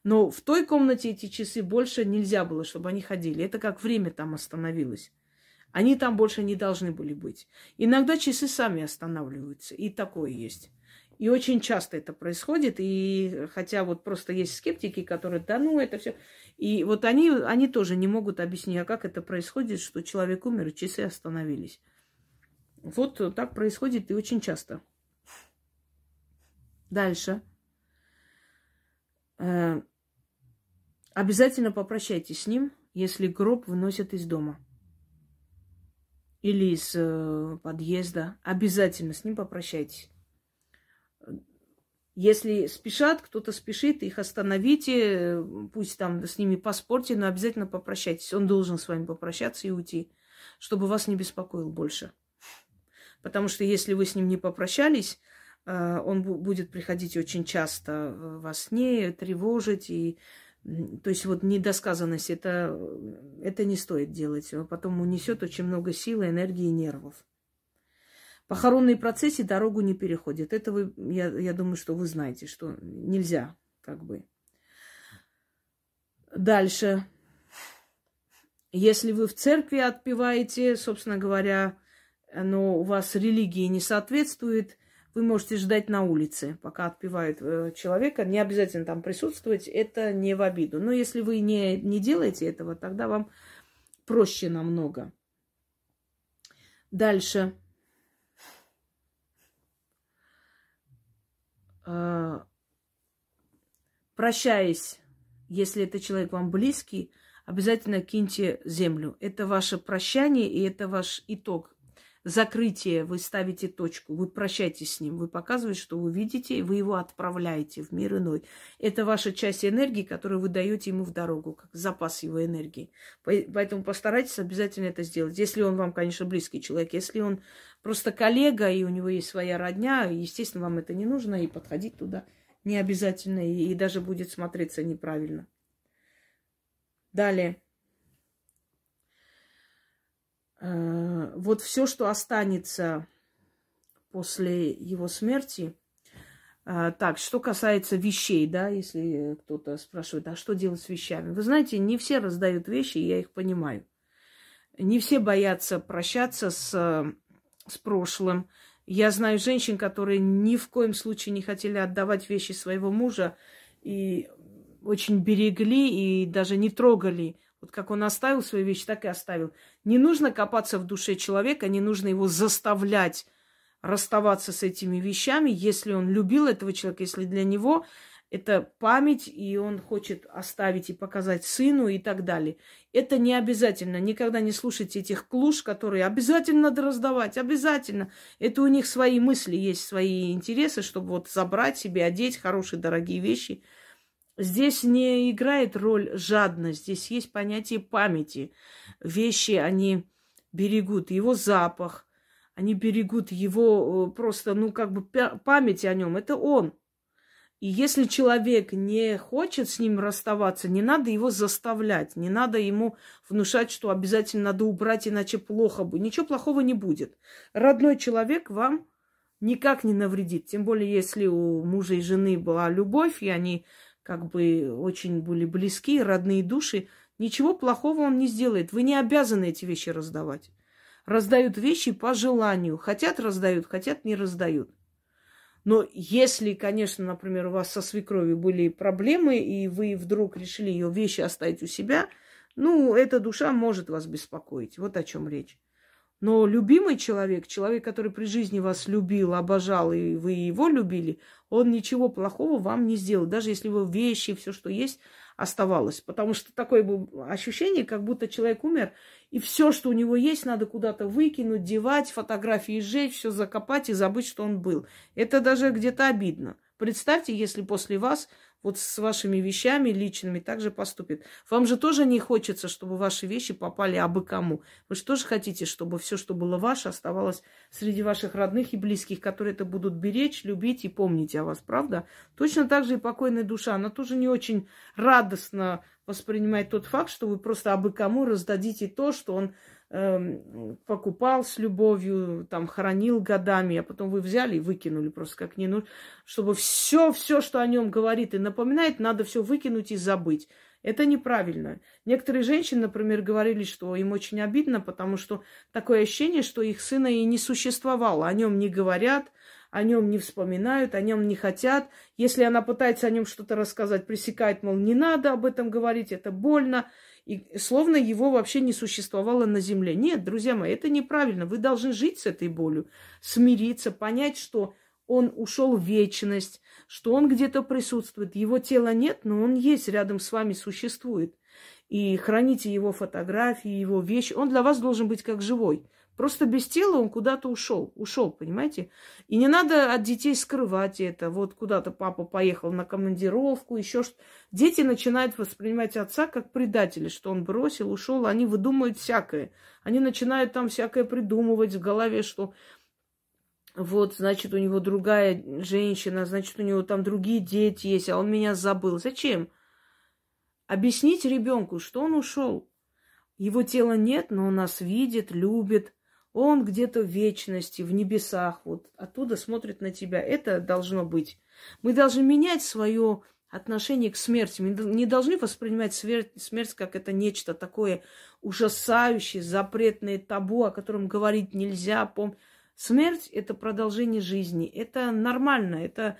Но в той комнате эти часы больше нельзя было, чтобы они ходили. Это как время там остановилось. Они там больше не должны были быть. Иногда часы сами останавливаются, и такое есть. И очень часто это происходит, и хотя вот просто есть скептики, которые, да ну это все. И вот они, они тоже не могут объяснить, а как это происходит, что человек умер, часы остановились. Вот так происходит и очень часто. Дальше. Э, обязательно попрощайтесь с ним, если гроб выносят из дома или из э, подъезда, обязательно с ним попрощайтесь. Если спешат, кто-то спешит, их остановите, пусть там с ними поспорьте, но обязательно попрощайтесь. Он должен с вами попрощаться и уйти, чтобы вас не беспокоил больше. Потому что если вы с ним не попрощались, э, он будет приходить очень часто э, во сне, тревожить. И, то есть вот недосказанность, это, это не стоит делать. Потом унесет очень много силы, энергии и нервов. Похоронные процессы дорогу не переходят. Это вы, я, я думаю, что вы знаете, что нельзя, как бы. Дальше. Если вы в церкви отпеваете, собственно говоря, но у вас религии не соответствует, вы можете ждать на улице, пока отпевают э, человека. Не обязательно там присутствовать, это не в обиду. Но если вы не, не делаете этого, тогда вам проще намного. Дальше. Прощаясь, если это человек вам близкий, обязательно киньте землю. Это ваше прощание и это ваш итог. Закрытие, вы ставите точку, вы прощаетесь с ним, вы показываете, что вы видите, и вы его отправляете в мир иной. Это ваша часть энергии, которую вы даете ему в дорогу, как запас его энергии. Поэтому постарайтесь обязательно это сделать. Если он вам, конечно, близкий человек, если он просто коллега, и у него есть своя родня, естественно, вам это не нужно, и подходить туда не обязательно, и, и даже будет смотреться неправильно. Далее. Э, вот все, что останется после его смерти. Э, так, что касается вещей, да, если кто-то спрашивает, а что делать с вещами? Вы знаете, не все раздают вещи, я их понимаю. Не все боятся прощаться с, с прошлым. Я знаю женщин, которые ни в коем случае не хотели отдавать вещи своего мужа и очень берегли и даже не трогали вот как он оставил свои вещи, так и оставил. Не нужно копаться в душе человека, не нужно его заставлять расставаться с этими вещами, если он любил этого человека, если для него это память, и он хочет оставить и показать сыну и так далее. Это не обязательно. Никогда не слушайте этих клуш, которые обязательно надо раздавать, обязательно. Это у них свои мысли, есть свои интересы, чтобы вот забрать себе, одеть хорошие, дорогие вещи – Здесь не играет роль жадность, здесь есть понятие памяти. Вещи, они берегут его запах, они берегут его э, просто, ну, как бы память о нем. Это он. И если человек не хочет с ним расставаться, не надо его заставлять, не надо ему внушать, что обязательно надо убрать, иначе плохо будет. Ничего плохого не будет. Родной человек вам никак не навредит. Тем более, если у мужа и жены была любовь, и они как бы очень были близки, родные души, ничего плохого он не сделает. Вы не обязаны эти вещи раздавать. Раздают вещи по желанию. Хотят раздают, хотят не раздают. Но если, конечно, например, у вас со свекровью были проблемы, и вы вдруг решили ее вещи оставить у себя, ну, эта душа может вас беспокоить. Вот о чем речь. Но любимый человек, человек, который при жизни вас любил, обожал, и вы его любили, он ничего плохого вам не сделал. Даже если вы вещи, все, что есть, оставалось. Потому что такое было ощущение, как будто человек умер, и все, что у него есть, надо куда-то выкинуть, девать, фотографии сжечь, все закопать и забыть, что он был. Это даже где-то обидно. Представьте, если после вас вот с вашими вещами личными также поступит. Вам же тоже не хочется, чтобы ваши вещи попали абы кому. Вы же тоже хотите, чтобы все, что было ваше, оставалось среди ваших родных и близких, которые это будут беречь, любить и помнить о вас, правда? Точно так же и покойная душа. Она тоже не очень радостно воспринимает тот факт, что вы просто абы кому раздадите то, что он покупал с любовью, там, хранил годами, а потом вы взяли и выкинули просто как не нужно, чтобы все, все, что о нем говорит и напоминает, надо все выкинуть и забыть. Это неправильно. Некоторые женщины, например, говорили, что им очень обидно, потому что такое ощущение, что их сына и не существовало. О нем не говорят, о нем не вспоминают, о нем не хотят. Если она пытается о нем что-то рассказать, пресекает, мол, не надо об этом говорить, это больно и словно его вообще не существовало на земле. Нет, друзья мои, это неправильно. Вы должны жить с этой болью, смириться, понять, что он ушел в вечность, что он где-то присутствует. Его тела нет, но он есть, рядом с вами существует. И храните его фотографии, его вещи. Он для вас должен быть как живой. Просто без тела он куда-то ушел. Ушел, понимаете? И не надо от детей скрывать это. Вот куда-то папа поехал на командировку, еще что Дети начинают воспринимать отца как предателя, что он бросил, ушел. Они выдумывают всякое. Они начинают там всякое придумывать в голове, что вот, значит, у него другая женщина, значит, у него там другие дети есть, а он меня забыл. Зачем? Объяснить ребенку, что он ушел. Его тела нет, но он нас видит, любит. Он где-то в вечности, в небесах, вот оттуда смотрит на тебя. Это должно быть. Мы должны менять свое отношение к смерти. Мы не должны воспринимать смерть, смерть как это нечто такое ужасающее, запретное табу, о котором говорить нельзя. Пом... Смерть – это продолжение жизни. Это нормально, это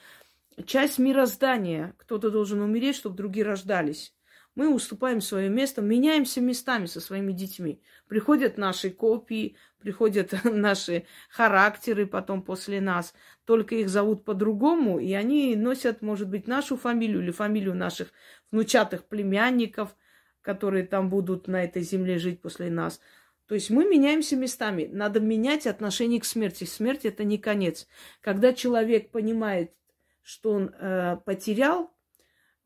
часть мироздания. Кто-то должен умереть, чтобы другие рождались мы уступаем свое место, меняемся местами со своими детьми. Приходят наши копии, приходят наши характеры потом после нас, только их зовут по-другому, и они носят, может быть, нашу фамилию или фамилию наших внучатых племянников, которые там будут на этой земле жить после нас. То есть мы меняемся местами. Надо менять отношение к смерти. Смерть это не конец. Когда человек понимает, что он э, потерял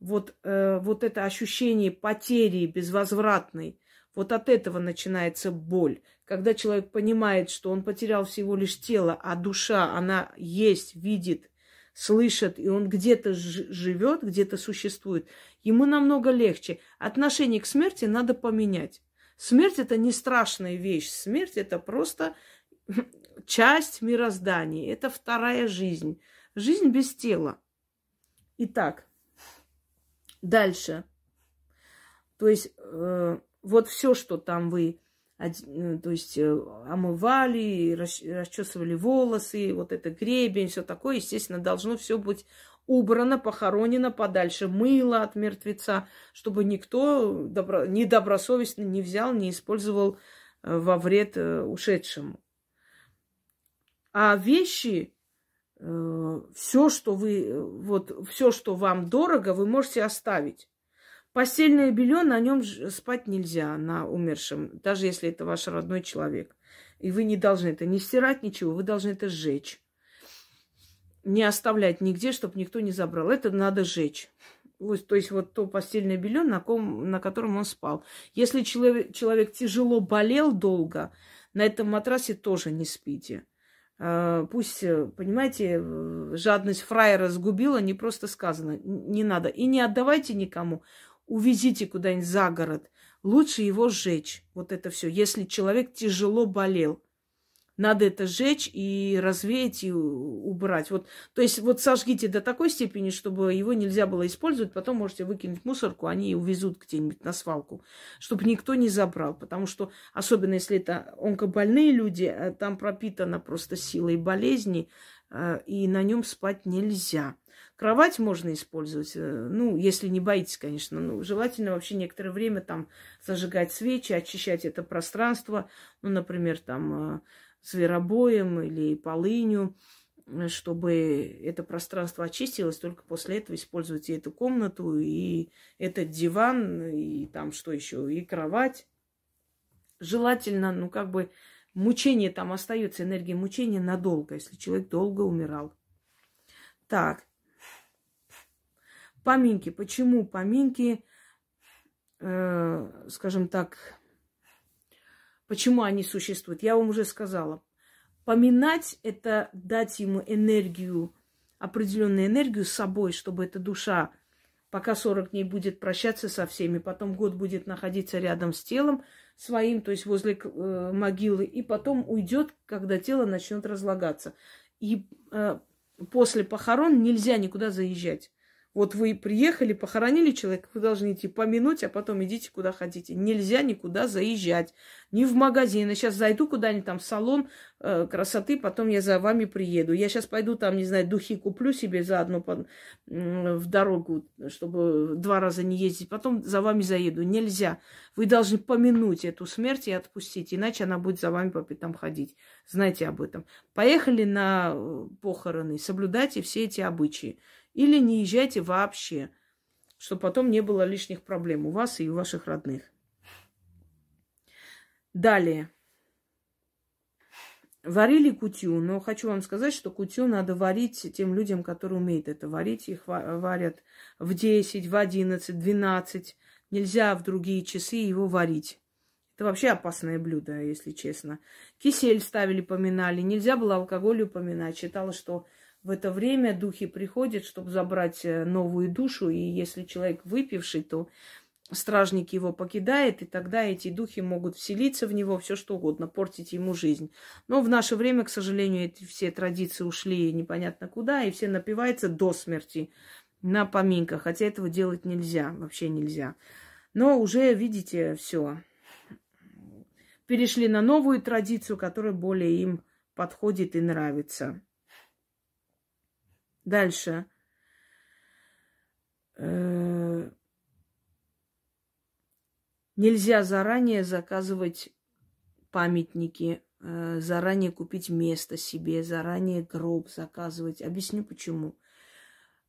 вот, э, вот это ощущение потери безвозвратной, вот от этого начинается боль. Когда человек понимает, что он потерял всего лишь тело, а душа, она есть, видит, слышит, и он где-то живет, где-то существует, ему намного легче. Отношение к смерти надо поменять. Смерть это не страшная вещь. Смерть это просто часть мироздания. Это вторая жизнь. Жизнь без тела. Итак, Дальше. То есть э, вот все, что там вы, э, то есть э, омывали, расчесывали волосы, вот это гребень, все такое, естественно, должно все быть убрано, похоронено подальше, мыло от мертвеца, чтобы никто добро, недобросовестно не взял, не использовал э, во вред ушедшему. А вещи, все, что вы, вот все, что вам дорого, вы можете оставить. Постельное белье на нем спать нельзя, на умершем, даже если это ваш родной человек. И вы не должны это не стирать ничего, вы должны это сжечь. Не оставлять нигде, чтобы никто не забрал. Это надо сжечь. Вот, то есть вот то постельное белье, на, ком, на котором он спал. Если человек, человек тяжело болел долго, на этом матрасе тоже не спите. А, пусть, э, понимаете, жадность фраера сгубила, не просто сказано, не надо. И не отдавайте никому, увезите куда-нибудь за город. Лучше его сжечь, вот это все, если человек тяжело болел надо это сжечь и развеять и убрать. Вот, то есть вот сожгите до такой степени, чтобы его нельзя было использовать, потом можете выкинуть в мусорку, они увезут где-нибудь на свалку, чтобы никто не забрал. Потому что, особенно если это онкобольные люди, э, там пропитано просто силой болезни, э, и на нем спать нельзя. Кровать можно использовать, э, ну, если не боитесь, конечно. Ну, желательно вообще некоторое время там зажигать свечи, очищать это пространство. Ну, например, там зверобоем или полынью, э, чтобы это пространство очистилось, только после этого используйте эту комнату и этот диван, и там что еще, и кровать. Желательно, ну, как бы, мучение там остается, энергия мучения надолго, если человек долго умирал. Так, поминки. Почему поминки, э, скажем так, Почему они существуют? Я вам уже сказала. Поминать – это дать ему энергию, определенную энергию с собой, чтобы эта душа пока 40 дней будет прощаться со всеми, потом год будет находиться рядом с телом своим, то есть возле э, могилы, и потом уйдет, когда тело начнет разлагаться. И э, после похорон нельзя никуда заезжать. Вот вы приехали, похоронили человека, вы должны идти помянуть, а потом идите куда хотите. Нельзя никуда заезжать. Ни в магазин. Я сейчас зайду куда-нибудь там в салон э, красоты, потом я за вами приеду. Я сейчас пойду там, не знаю, духи куплю себе заодно по, э, в дорогу, чтобы два раза не ездить. Потом за вами заеду. Нельзя. Вы должны помянуть эту смерть и отпустить, иначе она будет за вами по пятам ходить. Знайте об этом. Поехали на э, похороны, соблюдайте все эти обычаи. Или не езжайте вообще, чтобы потом не было лишних проблем у вас и у ваших родных. Далее. Варили кутю, но хочу вам сказать, что кутю надо варить тем людям, которые умеют это варить. Их варят в 10, в 11, 12. Нельзя в другие часы его варить. Это вообще опасное блюдо, если честно. Кисель ставили, поминали. Нельзя было алкоголь упоминать. Считалось, что в это время духи приходят, чтобы забрать э, новую душу. И если человек выпивший, то стражник его покидает, и тогда эти духи могут вселиться в него, все что угодно, портить ему жизнь. Но в наше время, к сожалению, эти все традиции ушли непонятно куда, и все напиваются до смерти на поминках, хотя этого делать нельзя, вообще нельзя. Но уже, видите, все. Перешли на новую традицию, которая более им подходит и нравится. Дальше. Э, нельзя заранее заказывать памятники, э, заранее купить место себе, заранее гроб заказывать. Объясню почему.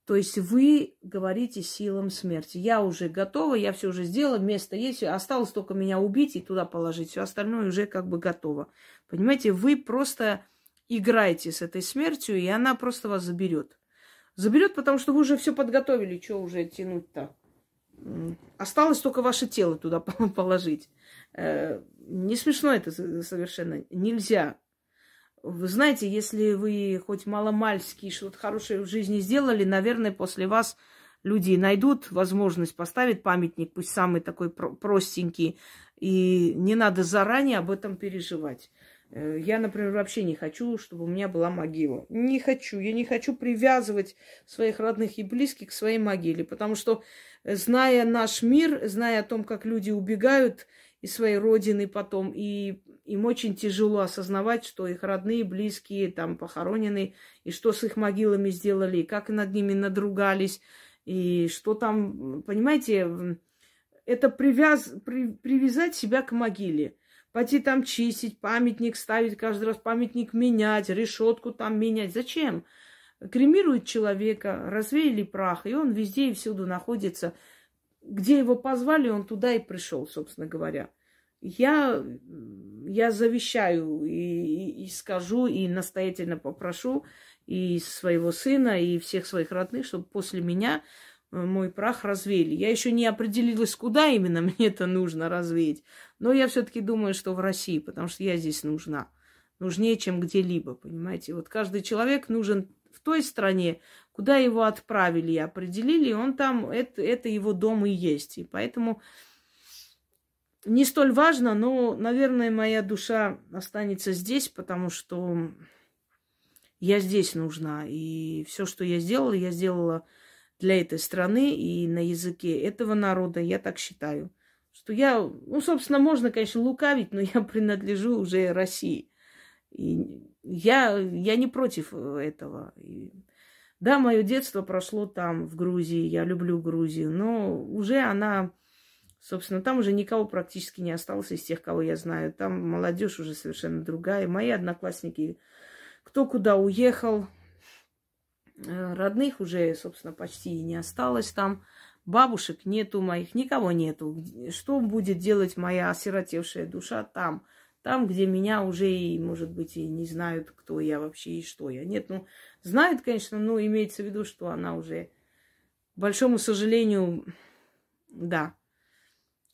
То есть вы говорите силам смерти. Я уже готова, я все уже сделала, место есть, осталось только меня убить и туда положить. Все остальное уже как бы готово. Понимаете, вы просто играете с этой смертью, и она просто вас заберет. Заберет, потому что вы уже все подготовили, что уже тянуть-то. Осталось только ваше тело туда положить. Э, не смешно это совершенно. Нельзя вы знаете, если вы хоть маломальски что-то хорошее в жизни сделали, наверное, после вас люди найдут возможность поставить памятник, пусть самый такой простенький, и не надо заранее об этом переживать. Э, я, например, вообще не хочу, чтобы у меня была могила. Не хочу. Я не хочу привязывать своих родных и близких к своей могиле, потому что, э, зная наш мир, зная о том, как люди убегают из своей родины потом, и им очень тяжело осознавать, что их родные, близкие там похоронены, и что с их могилами сделали, и как над ними надругались, и что там, понимаете, это привяз, при, привязать себя к могиле. Пойти там чистить, памятник ставить, каждый раз памятник менять, решетку там менять. Зачем? Кремируют человека, развеяли прах, и он везде и всюду находится. Где его позвали, он туда и пришел, собственно говоря. Я, я завещаю и, и, и скажу, и настоятельно попрошу и своего сына, и всех своих родных, чтобы после меня мой прах развеяли. Я еще не определилась, куда именно мне это нужно развеять, но я все-таки думаю, что в России, потому что я здесь нужна. Нужнее, чем где-либо, понимаете? Вот каждый человек нужен в той стране, куда его отправили и определили, он там, это, это его дом и есть. И поэтому не столь важно, но, наверное, моя душа останется здесь, потому что я здесь нужна. И все, что я сделала, я сделала для этой страны и на языке этого народа, я так считаю. Что я, ну, собственно, можно, конечно, лукавить, но я принадлежу уже России. И я, я не против этого. И, да, мое детство прошло там, в Грузии, я люблю Грузию, но уже она Собственно, там уже никого практически не осталось из тех, кого я знаю. Там молодежь уже совершенно другая. Мои одноклассники, кто куда уехал, э, родных уже, собственно, почти и не осталось там. Бабушек нету моих, никого нету. Что будет делать моя осиротевшая душа там? Там, где меня уже и, может быть, и не знают, кто я вообще и что я. Нет, ну, знают, конечно, но имеется в виду, что она уже, к большому сожалению, да,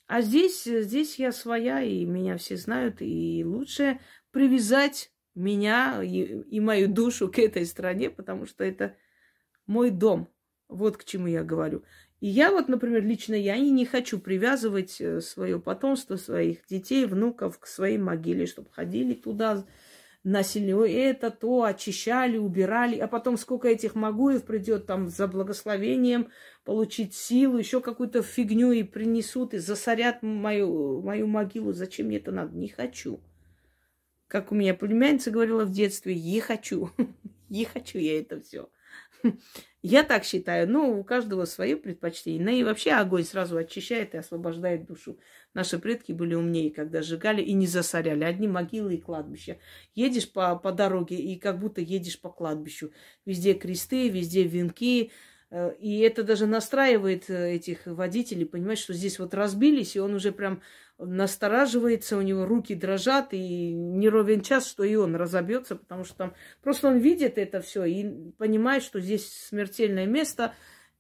а здесь, здесь я своя, и меня все знают, и лучше привязать меня и, и мою душу к этой стране, потому что это мой дом. Вот к чему я говорю. И я вот, например, лично я и не хочу привязывать э, свое потомство, своих детей, внуков к своей могиле, чтобы ходили туда, насильно это, то, очищали, убирали, а потом сколько этих магуев придет там за благословением получить силу, еще какую-то фигню и принесут, и засорят мою, мою могилу. Зачем мне это надо? Не хочу. Как у меня племянница говорила в детстве, не хочу. Не хочу я это все. Я так считаю. Ну, у каждого свое предпочтение. Ну и вообще огонь сразу очищает и освобождает душу. Наши предки были умнее, когда сжигали и не засоряли. Одни могилы и кладбища. Едешь по, по дороге и как будто едешь по кладбищу. Везде кресты, везде венки, Э, и это даже настраивает э, этих водителей, понимать, что здесь вот разбились, и он уже прям настораживается, у него руки дрожат, и не ровен час, что и он разобьется, потому что там просто он видит это все и понимает, что здесь смертельное место,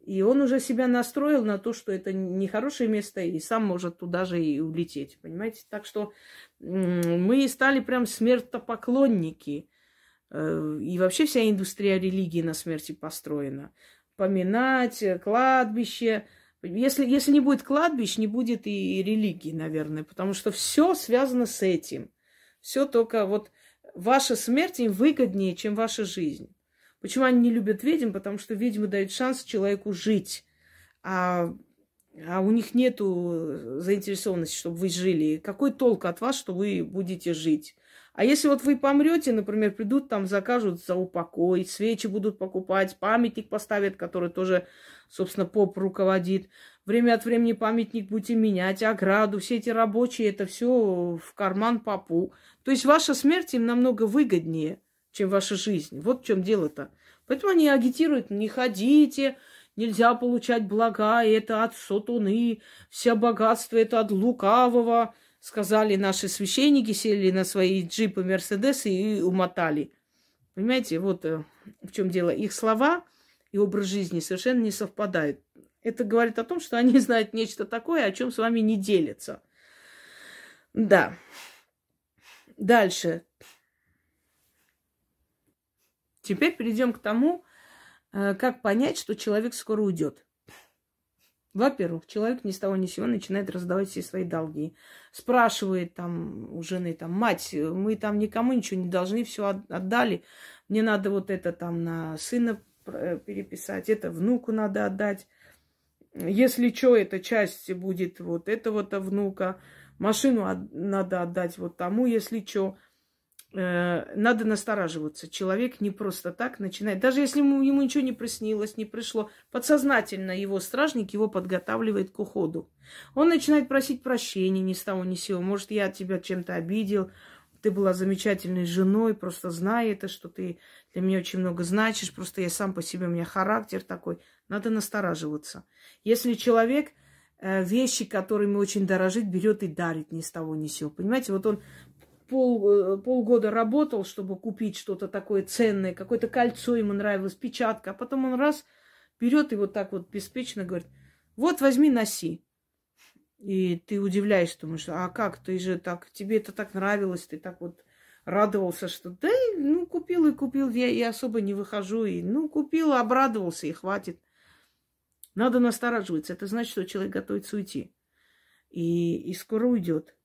И он уже себя настроил на то, что это нехорошее место, и сам может туда же и улететь, понимаете? Так что мы стали прям смертопоклонники. Э, и вообще вся индустрия религии на смерти построена. Поминать, э, кладбище. Если, если не будет кладбищ, не будет и религии, наверное, потому что все связано с этим. Все только вот ваша смерть им выгоднее, чем ваша жизнь. Почему они не любят ведьм? Потому что ведьмы дают шанс человеку жить. А, а у них нет заинтересованности, чтобы вы жили. Какой толк от вас, что вы будете жить? А если вот вы помрете, например, придут там, закажут за упокой, свечи будут покупать, памятник поставят, который тоже, собственно, поп руководит. Время от времени памятник будете менять, ограду, все эти рабочие, это все в карман попу. То есть ваша смерть им намного выгоднее – чем ваша жизнь. Вот в чем дело-то. Поэтому они агитируют, не ходите, нельзя получать блага, это от сотуны, все богатство это от лукавого, сказали наши священники, сели на свои джипы Мерседесы и умотали. Понимаете, вот э, в чем дело. Их слова и образ жизни совершенно не совпадают. Это говорит о том, что они знают нечто такое, о чем с вами не делятся. Да. Дальше. Теперь перейдем к тому, э, как понять, что человек скоро уйдет. Во-первых, человек ни с того ни с сего начинает раздавать все свои долги. Спрашивает там у жены, там, мать, мы там никому ничего не должны, все отдали. Мне надо вот это там на сына э, переписать, это внуку надо отдать. Если что, эта часть будет вот этого то внука. Машину надо отдать вот тому, если что. Э, надо настораживаться. Человек не просто так начинает. Даже если ему, ему ничего не приснилось, не пришло, подсознательно его стражник его подготавливает к уходу. Он начинает просить прощения ни с того ни с сего. Может, я тебя чем-то обидел, ты была замечательной женой, просто знай это, что ты для меня очень много значишь, просто я сам по себе, у меня характер такой. Надо настораживаться. Если человек э, вещи, которыми очень дорожит, берет и дарит ни с того ни с сего. Понимаете, вот он пол, э, полгода работал, чтобы купить что-то такое ценное, какое-то кольцо ему нравилось, печатка, а потом он раз берет и вот так вот беспечно говорит, вот возьми, носи. И ты удивляешься, думаешь, а как, ты же так, тебе это так нравилось, ты так вот радовался, что да, ну, купил и купил, я и особо не выхожу, и, ну, купил, обрадовался, и хватит. Надо настораживаться, это значит, что человек готовится уйти. И, и скоро уйдет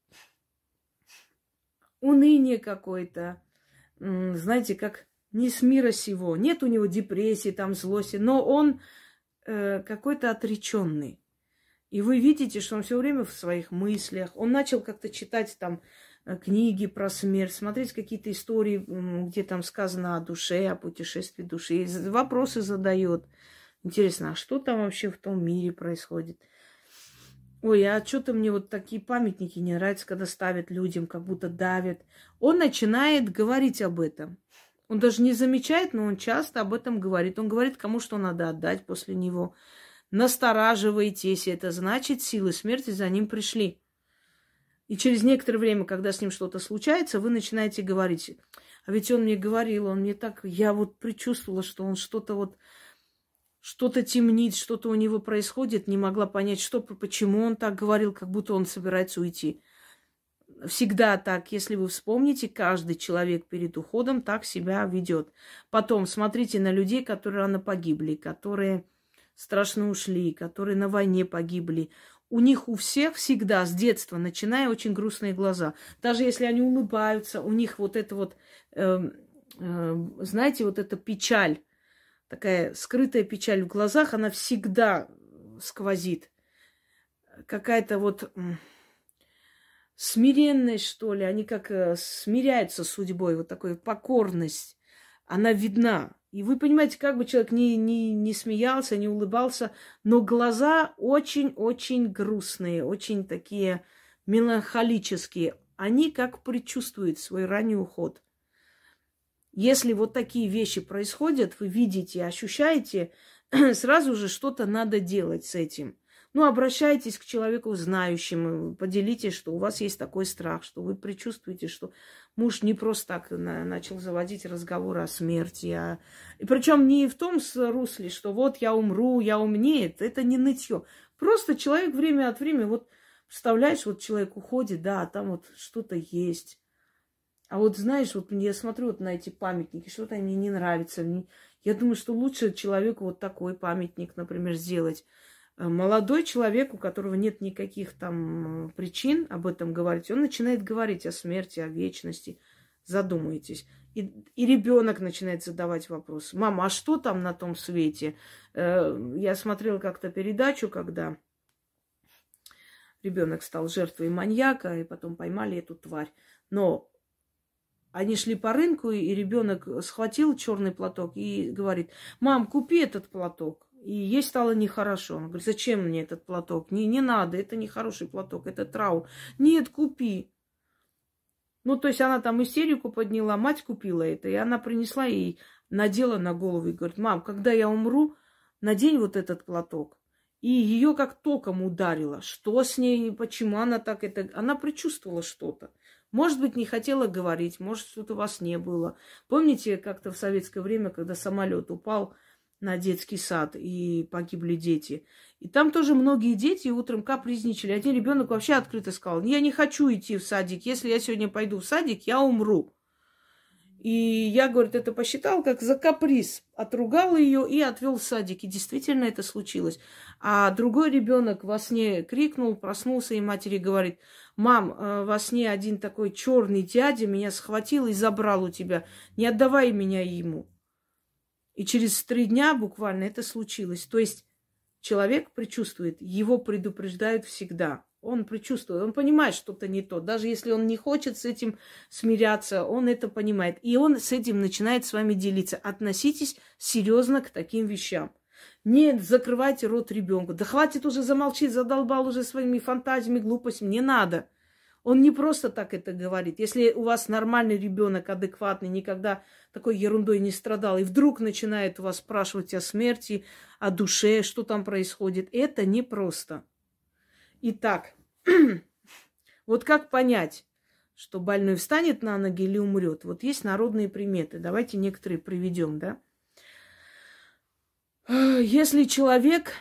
уныние какое-то, знаете, как не с мира сего. Нет у него депрессии, там злости, но он э, какой-то отреченный. И вы видите, что он все время в своих мыслях. Он начал как-то читать там э, книги про смерть, смотреть какие-то истории, где там сказано о душе, о путешествии души. Вопросы задает. Интересно, а что там вообще в том мире происходит? Ой, а что-то мне вот такие памятники не нравятся, когда ставят людям, как будто давят. Он начинает говорить об этом. Он даже не замечает, но он часто об этом говорит. Он говорит, кому что надо отдать после него. Настораживайтесь, это значит, силы смерти за ним пришли. И через некоторое время, когда с ним что-то случается, вы начинаете говорить. А ведь он мне говорил, он мне так... Я вот предчувствовала, что он что-то вот что-то темнит, что-то у него происходит, не могла понять, что, почему он так говорил, как будто он собирается уйти. Всегда так, если вы вспомните, каждый человек перед уходом так себя ведет. Потом смотрите на людей, которые рано погибли, которые страшно ушли, которые на войне погибли. У них у всех всегда с детства, начиная, очень грустные глаза. Даже если они улыбаются, у них вот это вот, э, э, знаете, вот эта печаль такая скрытая печаль в глазах, она всегда сквозит. Какая-то вот смиренность, что ли, они как э, смиряются с судьбой, вот такая покорность, она видна. И вы понимаете, как бы человек не, не, не смеялся, не улыбался, но глаза очень-очень грустные, очень такие меланхолические. Они как предчувствуют свой ранний уход. Если вот такие вещи происходят, вы видите, ощущаете, сразу же что-то надо делать с этим. Ну, обращайтесь к человеку знающему, поделитесь, что у вас есть такой страх, что вы предчувствуете, что муж не просто так на, начал заводить разговоры о смерти. А... И причем не в том русле, что вот я умру, я умнее. Это не нытье. Просто человек время от времени, вот представляешь, вот человек уходит, да, а там вот что-то есть. А вот знаешь, вот я смотрю вот на эти памятники, что-то мне не нравится. Я думаю, что лучше человеку вот такой памятник, например, сделать. Э, молодой человек, у которого нет никаких там причин об этом говорить, он начинает говорить о смерти, о вечности. Задумайтесь. И, и ребенок начинает задавать вопрос. Мама, а что там на том свете? Э, я смотрела как-то передачу, когда ребенок стал жертвой маньяка, и потом поймали эту тварь. Но они шли по рынку, и ребенок схватил черный платок и говорит, мам, купи этот платок. И ей стало нехорошо. Она говорит, зачем мне этот платок? Не, не надо, это не хороший платок, это трау. Нет, купи. Ну, то есть она там истерику подняла, мать купила это, и она принесла ей, надела на голову и говорит, мам, когда я умру, надень вот этот платок. И ее как током ударило. Что с ней, почему она так это... Она предчувствовала что-то. Может быть, не хотела говорить, может, что-то у вас не было. Помните, как-то в советское время, когда самолет упал на детский сад и погибли дети. И там тоже многие дети утром капризничали. Один ребенок вообще открыто сказал, я не хочу идти в садик. Если я сегодня пойду в садик, я умру. И я, говорит, это посчитал как за каприз. Отругал ее и отвел в садик. И действительно это случилось. А другой ребенок во сне крикнул, проснулся, и матери говорит, мам, э, во сне один такой черный дядя меня схватил и забрал у тебя. Не отдавай меня ему. И через три дня буквально это случилось. То есть человек предчувствует, его предупреждают всегда. Он предчувствует, он понимает, что-то не то. Даже если он не хочет с этим смиряться, он это понимает. И он с этим начинает с вами делиться. Относитесь серьезно к таким вещам. Не закрывайте рот ребенку. Да хватит уже замолчить, задолбал уже своими фантазиями, глупостями. Не надо. Он не просто так это говорит. Если у вас нормальный ребенок, адекватный, никогда такой ерундой не страдал, и вдруг начинает вас спрашивать о смерти, о душе, что там происходит, это непросто. Итак, вот как понять, что больной встанет на ноги или умрет? Вот есть народные приметы. Давайте некоторые приведем, да? Если человек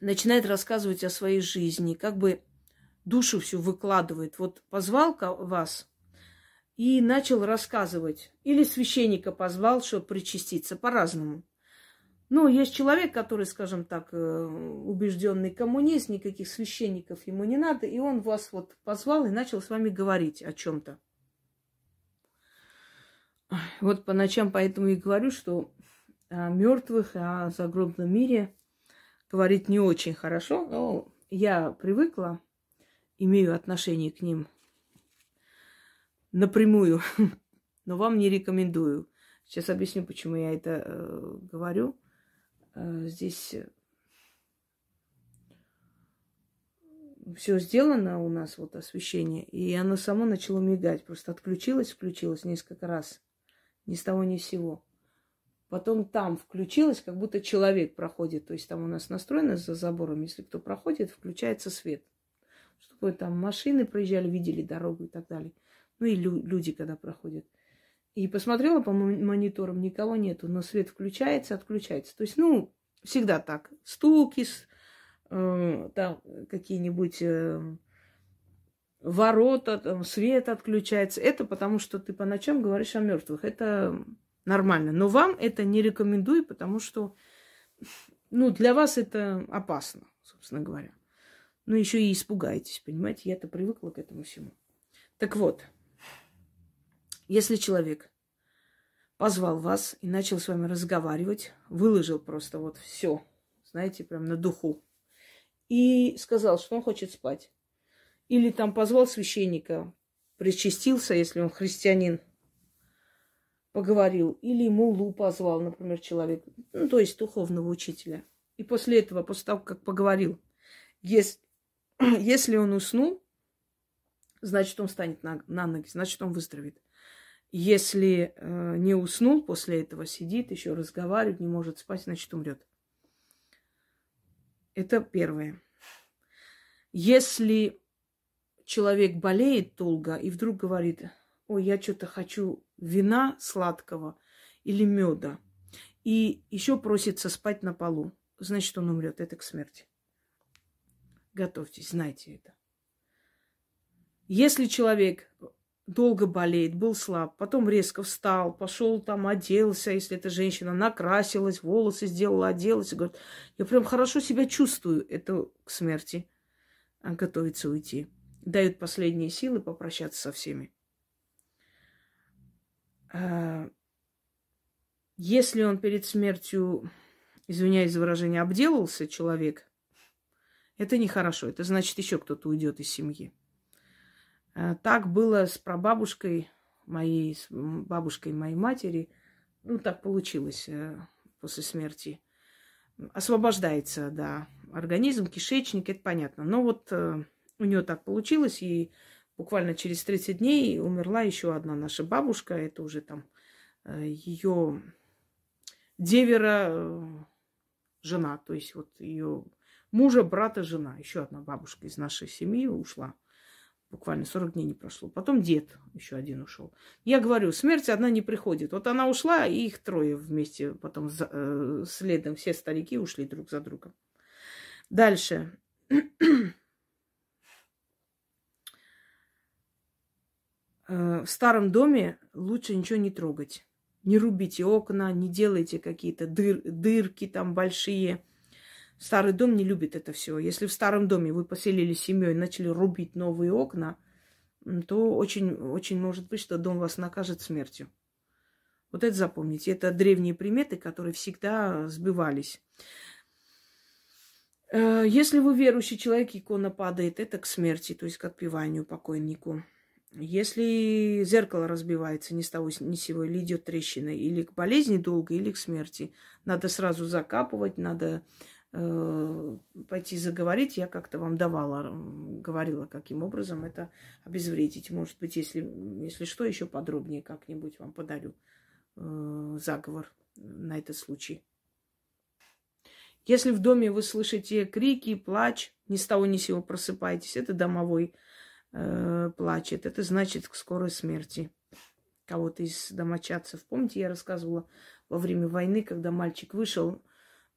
начинает рассказывать о своей жизни, как бы душу всю выкладывает, вот позвал вас и начал рассказывать, или священника позвал, чтобы причаститься, по-разному. Ну, есть человек, который, скажем так, э, убежденный коммунист, никаких священников ему не надо, и он вас вот позвал и начал с вами говорить о чем-то. Вот по ночам поэтому и говорю, что о мертвых, о загробном мире говорить не очень хорошо, но я привыкла, имею отношение к ним напрямую, но вам не рекомендую. Сейчас объясню, почему я это э, говорю. Э, здесь э, все сделано у нас, вот освещение, и оно само начало мигать. Просто отключилось, включилось несколько раз. Ни с того, ни с сего. Потом там включилось, как будто человек проходит. То есть там у нас настроено за забором, если кто проходит, включается свет. Чтобы там машины проезжали, видели дорогу и так далее. Ну и лю- люди, когда проходят. И посмотрела по мониторам, никого нету, но свет включается, отключается. То есть, ну, всегда так. Стуки, э, там какие-нибудь э, ворота, там, свет отключается. Это потому, что ты по ночам говоришь о мертвых. Это нормально. Но вам это не рекомендую, потому что, ну, для вас это опасно, собственно говоря. Ну, еще и испугаетесь, понимаете? Я-то привыкла к этому всему. Так вот, если человек позвал вас и начал с вами разговаривать, выложил просто вот все, знаете, прям на духу, и сказал, что он хочет спать. Или там позвал священника, причастился, если он христианин, поговорил. Или мулу позвал, например, человек, ну, то есть духовного учителя. И после этого, после того, как поговорил, если, если он уснул, значит, он встанет на, на ноги, значит, он выздоровеет. Если э, не уснул после этого, сидит, еще разговаривает, не может спать, значит, умрет. Это первое. Если человек болеет долго и вдруг говорит, ой, я что-то хочу вина сладкого или меда, и еще просится спать на полу, значит, он умрет. Это к смерти. Готовьтесь, знайте это. Если человек долго болеет, был слаб, потом резко встал, пошел там, оделся, если это женщина, накрасилась, волосы сделала, оделась, говорит, я прям хорошо себя чувствую, это к смерти, а готовится уйти. Дают последние силы попрощаться со всеми. А, если он перед смертью, извиняюсь за выражение, обделался человек, это нехорошо. Это значит, еще кто-то уйдет из семьи. Э, так было с прабабушкой моей, с бабушкой моей матери. Ну, так получилось э, после смерти. Освобождается, да, организм, кишечник, это понятно. Но вот э, у нее так получилось, и буквально через 30 дней умерла еще одна наша бабушка. Это уже там ее девера жена, то есть вот ее мужа, брата, жена. Еще одна бабушка из нашей семьи ушла. Буквально 40 дней не прошло. Потом дед еще один ушел. Я говорю, смерть одна не приходит. Вот она ушла, и их трое вместе потом за, э, следом. Все старики ушли друг за другом. Дальше. В старом доме лучше ничего не трогать. Не рубите окна, не делайте какие-то дыр, дырки там большие. Старый дом не любит это все. Если в старом доме вы поселились семьей и начали рубить новые окна, то очень, очень может быть, что дом вас накажет смертью. Вот это запомните. Это древние приметы, которые всегда сбывались. Э, если вы верующий человек, икона падает, это к смерти, то есть к отпеванию покойнику. Если зеркало разбивается ни с того ни с сего, или идет трещина, или к болезни долго, или к смерти, надо сразу закапывать, надо Э, пойти заговорить, я как-то вам давала, говорила, каким образом это обезвредить. Может быть, если, если что, еще подробнее как-нибудь вам подарю э, заговор на этот случай. Если в доме вы слышите крики, плач, ни с того ни с сего просыпаетесь, это домовой э, плачет. Это значит к скорой смерти кого-то из домочадцев. Помните, я рассказывала во время войны, когда мальчик вышел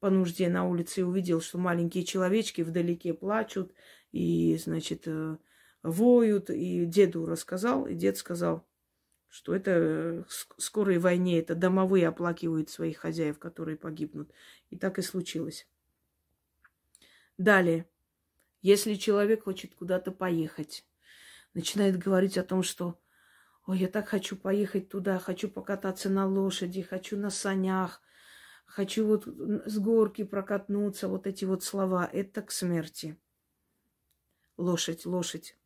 по нужде на улице и увидел, что маленькие человечки вдалеке плачут и, значит, э, воют. И деду рассказал, и дед сказал, что это скорой войне, это домовые оплакивают своих хозяев, которые погибнут. И так и случилось. Далее. Если человек хочет куда-то поехать, начинает говорить о том, что «Ой, я так хочу поехать туда, хочу покататься на лошади, хочу на санях, хочу вот с горки прокатнуться, вот эти вот слова, это к смерти. Лошадь, лошадь.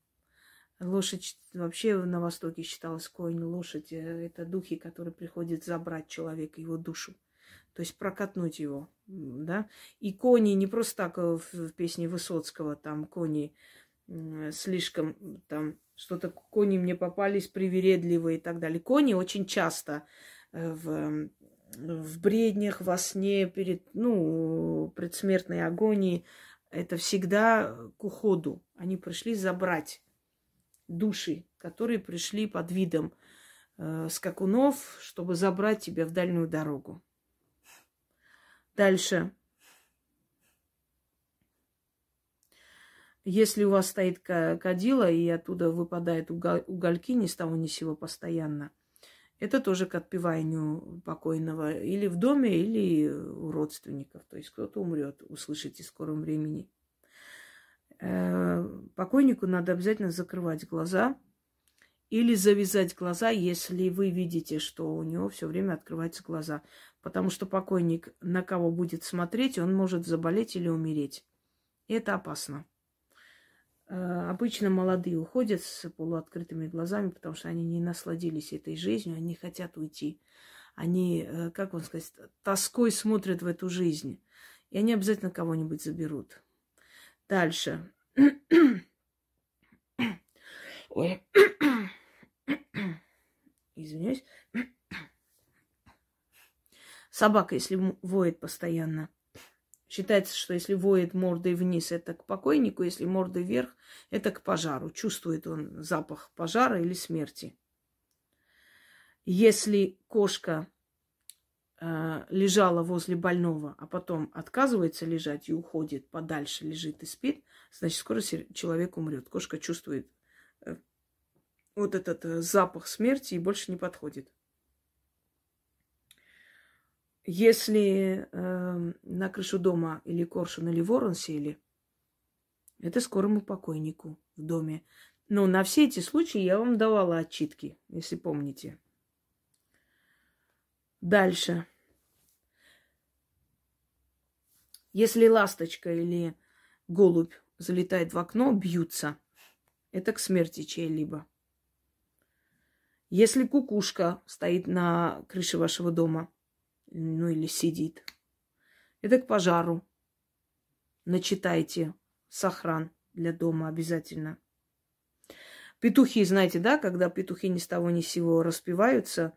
Лошадь вообще на Востоке считалась конь. Лошадь э, – это духи, которые приходят забрать человека, его душу. То есть прокатнуть его, да. И кони не просто так э, в, в песне Высоцкого, там кони слишком, там что-то кони мне попались привередливые и так далее. Кони очень часто э, в в бреднях, во сне, перед, ну, предсмертной агонии, это всегда к уходу. Они пришли забрать души, которые пришли под видом э, скакунов, чтобы забрать тебя в дальнюю дорогу. Дальше. Если у вас стоит кадила, и оттуда выпадают угольки ни с того ни с сего постоянно – это тоже к отпеванию покойного или в доме, или у родственников. То есть кто-то умрет, услышите в скором времени. Э, покойнику надо обязательно закрывать глаза или завязать глаза, если вы видите, что у него все время открываются глаза. Потому что покойник на кого будет смотреть, он может заболеть или умереть. И это опасно. Э, обычно молодые уходят с полуоткрытыми глазами, потому что они не насладились этой жизнью, они хотят уйти. Они, э, как вам сказать, тоской смотрят в эту жизнь. И они обязательно кого-нибудь заберут. Дальше. Ой. Извиняюсь. Собака, если воет постоянно, Считается, что если воет мордой вниз, это к покойнику, если мордой вверх, это к пожару. Чувствует он запах пожара или смерти. Если кошка э, лежала возле больного, а потом отказывается лежать и уходит подальше, лежит и спит, значит, скоро человек умрет. Кошка чувствует э, вот этот э, запах смерти и больше не подходит. Если э, на крышу дома или коршун, или ворон сели, это скорому покойнику в доме. Но на все эти случаи я вам давала отчитки, если помните. Дальше. Если ласточка или голубь залетает в окно, бьются. Это к смерти чьей-либо. Если кукушка стоит на крыше вашего дома, ну или сидит, это к пожару. Начитайте сохран для дома обязательно. Петухи, знаете, да, когда петухи ни с того ни с сего распеваются,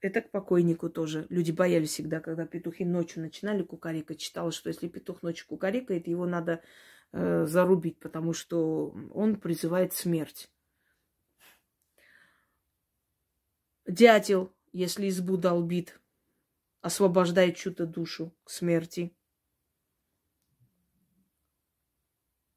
это к покойнику тоже. Люди боялись всегда, когда петухи ночью начинали кукарекать. Читала, что если петух ночью кукарекает, его надо э, зарубить, потому что он призывает смерть. Дятел, если избу долбит, освобождает чью-то душу к смерти.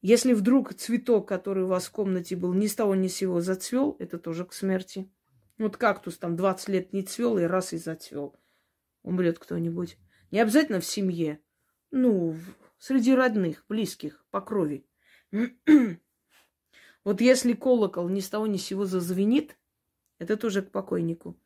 Если вдруг цветок, который у вас в комнате был, ни с того ни с сего зацвел, это тоже к смерти. Вот кактус там 20 лет не цвел и раз и зацвел. Умрет кто-нибудь. Не обязательно в семье. Ну, среди родных, близких, по крови. вот если колокол ни с того ни с сего зазвенит, это тоже к покойнику.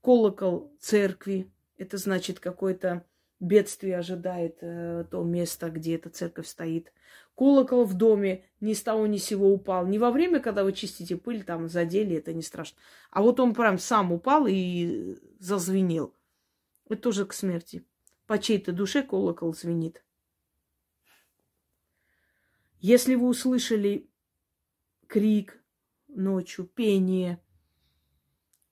Колокол церкви, это значит какое-то бедствие ожидает э, то место, где эта церковь стоит. Колокол в доме ни с того ни с сего упал. Не во время, когда вы чистите пыль, там задели, это не страшно. А вот он прям сам упал и зазвенел. Это тоже к смерти. По чьей-то душе колокол звенит. Если вы услышали крик ночью, пение,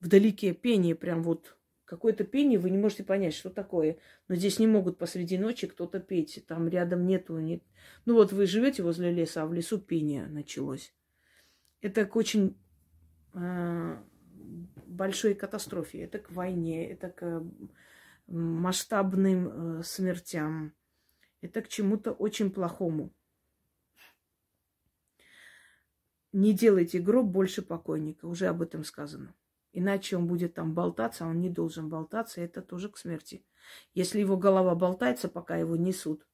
вдалеке пение прям вот какое-то пение, вы не можете понять, что такое. Но здесь не могут посреди ночи кто-то петь. Там рядом нету. Нет. Ну вот вы живете возле леса, а в лесу пение началось. Это к очень э, большой катастрофе. Это к войне, это к масштабным э, смертям. Это к чему-то очень плохому. Не делайте гроб больше покойника. Уже об этом сказано. Иначе он будет там болтаться, а он не должен болтаться, это тоже к смерти. Если его голова болтается, пока его несут,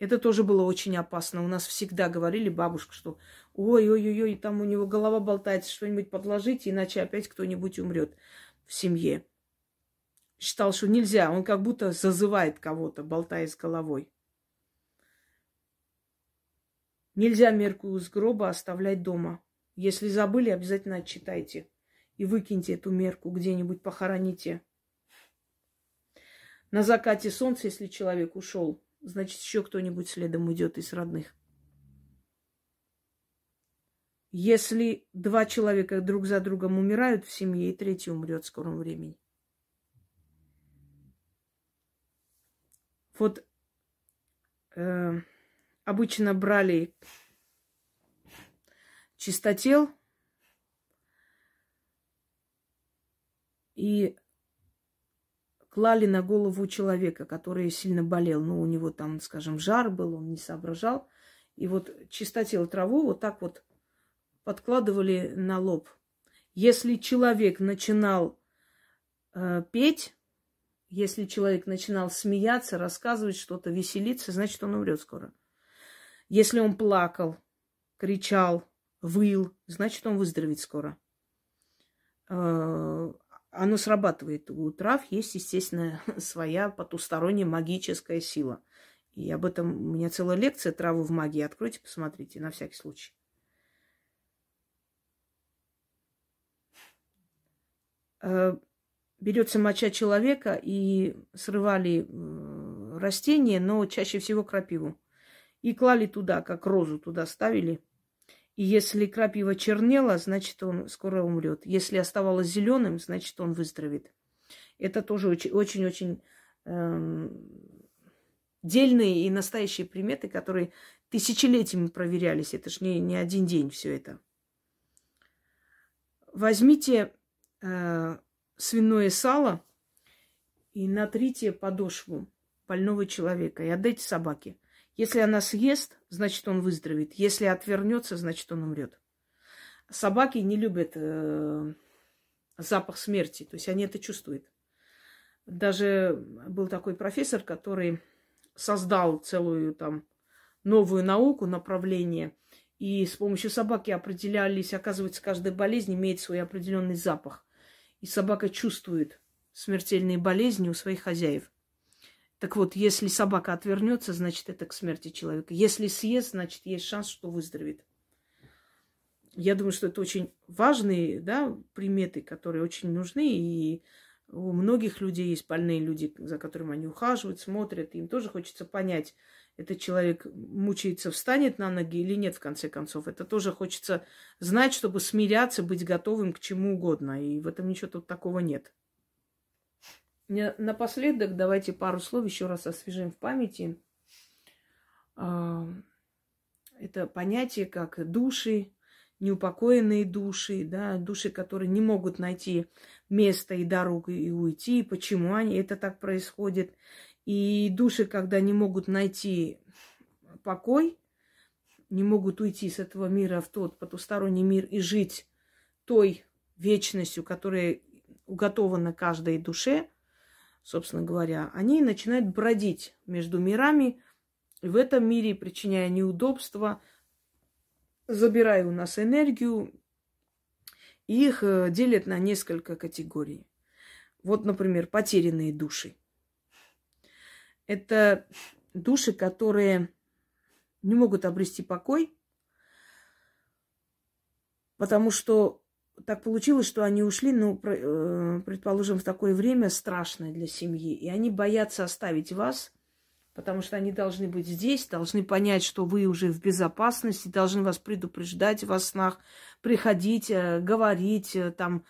это тоже было очень опасно. У нас всегда говорили бабушка, что ой-ой-ой, там у него голова болтается, что-нибудь подложите, иначе опять кто-нибудь умрет в семье. Считал, что нельзя, он как будто зазывает кого-то, болтая с головой. Нельзя мерку из гроба оставлять дома. Если забыли, обязательно отчитайте и выкиньте эту мерку где-нибудь, похороните. На закате солнца, если человек ушел, значит, еще кто-нибудь следом уйдет из родных. Если два человека друг за другом умирают в семье, и третий умрет в скором времени. Вот э, обычно брали чистотел, и клали на голову человека, который сильно болел. Ну, у него там, скажем, жар был, он не соображал. И вот чистотел траву вот так вот подкладывали на лоб. Если человек начинал э, петь, если человек начинал смеяться, рассказывать что-то, веселиться, значит, он умрет скоро. Если он плакал, кричал, выл, значит, он выздоровеет скоро. Э, оно срабатывает. У трав есть, естественно, своя потусторонняя магическая сила. И об этом у меня целая лекция «Травы в магии». Откройте, посмотрите, на всякий случай. Э, берется моча человека и срывали э, растения, но чаще всего крапиву. И клали туда, как розу туда ставили – и если крапива чернела, значит, он скоро умрет. Если оставалось зеленым, значит, он выздоровеет. Это тоже очень-очень эм, дельные и настоящие приметы, которые тысячелетиями проверялись. Это ж не, не один день все это. Возьмите э, свиное сало и натрите подошву больного человека и отдайте собаке. Если она съест, значит он выздоровеет. Если отвернется, значит он умрет. Собаки не любят э, запах смерти, то есть они это чувствуют. Даже был такой профессор, который создал целую там новую науку, направление, и с помощью собаки определялись, оказывается, каждая болезнь имеет свой определенный запах. И собака чувствует смертельные болезни у своих хозяев. Так вот, если собака отвернется, значит, это к смерти человека. Если съест, значит, есть шанс, что выздоровеет. Я думаю, что это очень важные да, приметы, которые очень нужны. И у многих людей есть больные люди, за которыми они ухаживают, смотрят. Им тоже хочется понять, этот человек мучается, встанет на ноги или нет, в конце концов. Это тоже хочется знать, чтобы смиряться, быть готовым к чему угодно. И в этом ничего тут такого нет. Напоследок давайте пару слов еще раз освежим в памяти. А, это понятие как души, неупокоенные души, да, души, которые не могут найти место и дорогу и уйти, почему они это так происходит. И души, когда не могут найти покой, не могут уйти с этого мира в тот потусторонний мир и жить той вечностью, которая уготована каждой душе – собственно говоря, они начинают бродить между мирами, в этом мире, причиняя неудобства, забирая у нас энергию, их э, делят на несколько категорий. Вот, например, потерянные души. Это души, которые не могут обрести покой, потому что так получилось, что они ушли, ну, предположим, в такое время страшное для семьи. И они боятся оставить вас, потому что они должны быть здесь, должны понять, что вы уже в безопасности, должны вас предупреждать во снах, приходить, э, говорить, э, там,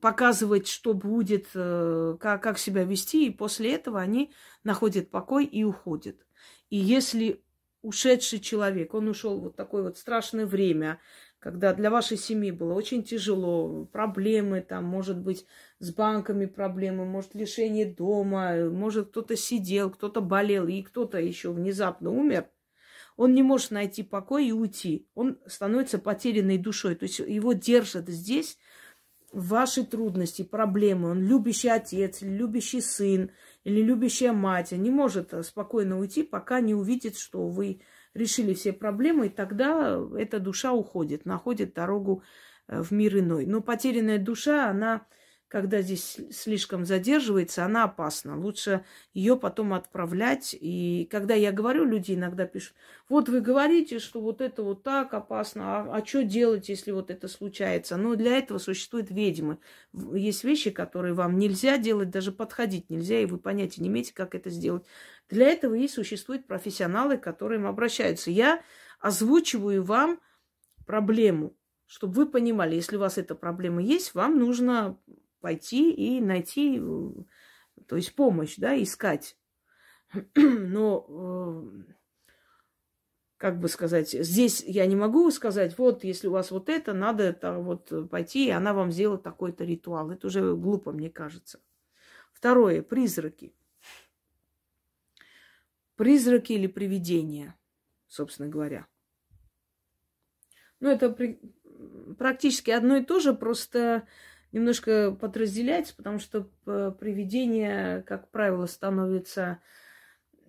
показывать, что будет, как, как себя вести. И после этого они находят покой и уходят. И если ушедший человек, он ушел вот такое вот страшное время, когда для вашей семьи было очень тяжело, проблемы там, может быть, с банками проблемы, может, лишение дома, может, кто-то сидел, кто-то болел, и кто-то еще внезапно умер, он не может найти покой и уйти. Он становится потерянной душой. То есть его держат здесь ваши трудности, проблемы. Он любящий отец, любящий сын или любящая мать. Он не может спокойно уйти, пока не увидит, что вы решили все проблемы, и тогда эта душа уходит, находит дорогу э, в мир иной. Но потерянная душа, она, когда здесь слишком задерживается, она опасна. Лучше ее потом отправлять. И когда я говорю, люди иногда пишут, вот вы говорите, что вот это вот так опасно, а, а что делать, если вот это случается? Ну, для этого существуют ведьмы. Есть вещи, которые вам нельзя делать, даже подходить нельзя, и вы понятия не имеете, как это сделать. Для этого и существуют профессионалы, к которым обращаются. Я озвучиваю вам проблему, чтобы вы понимали, если у вас эта проблема есть, вам нужно пойти и найти, то есть помощь, да, искать. Но, э, как бы сказать, здесь я не могу сказать, вот, если у вас вот это, надо это вот пойти, и она вам сделает такой-то ритуал. Это уже глупо, мне кажется. Второе, призраки призраки или привидения, собственно говоря. Ну, это при... практически одно и то же, просто немножко подразделяется, потому что э, привидения, как правило, становятся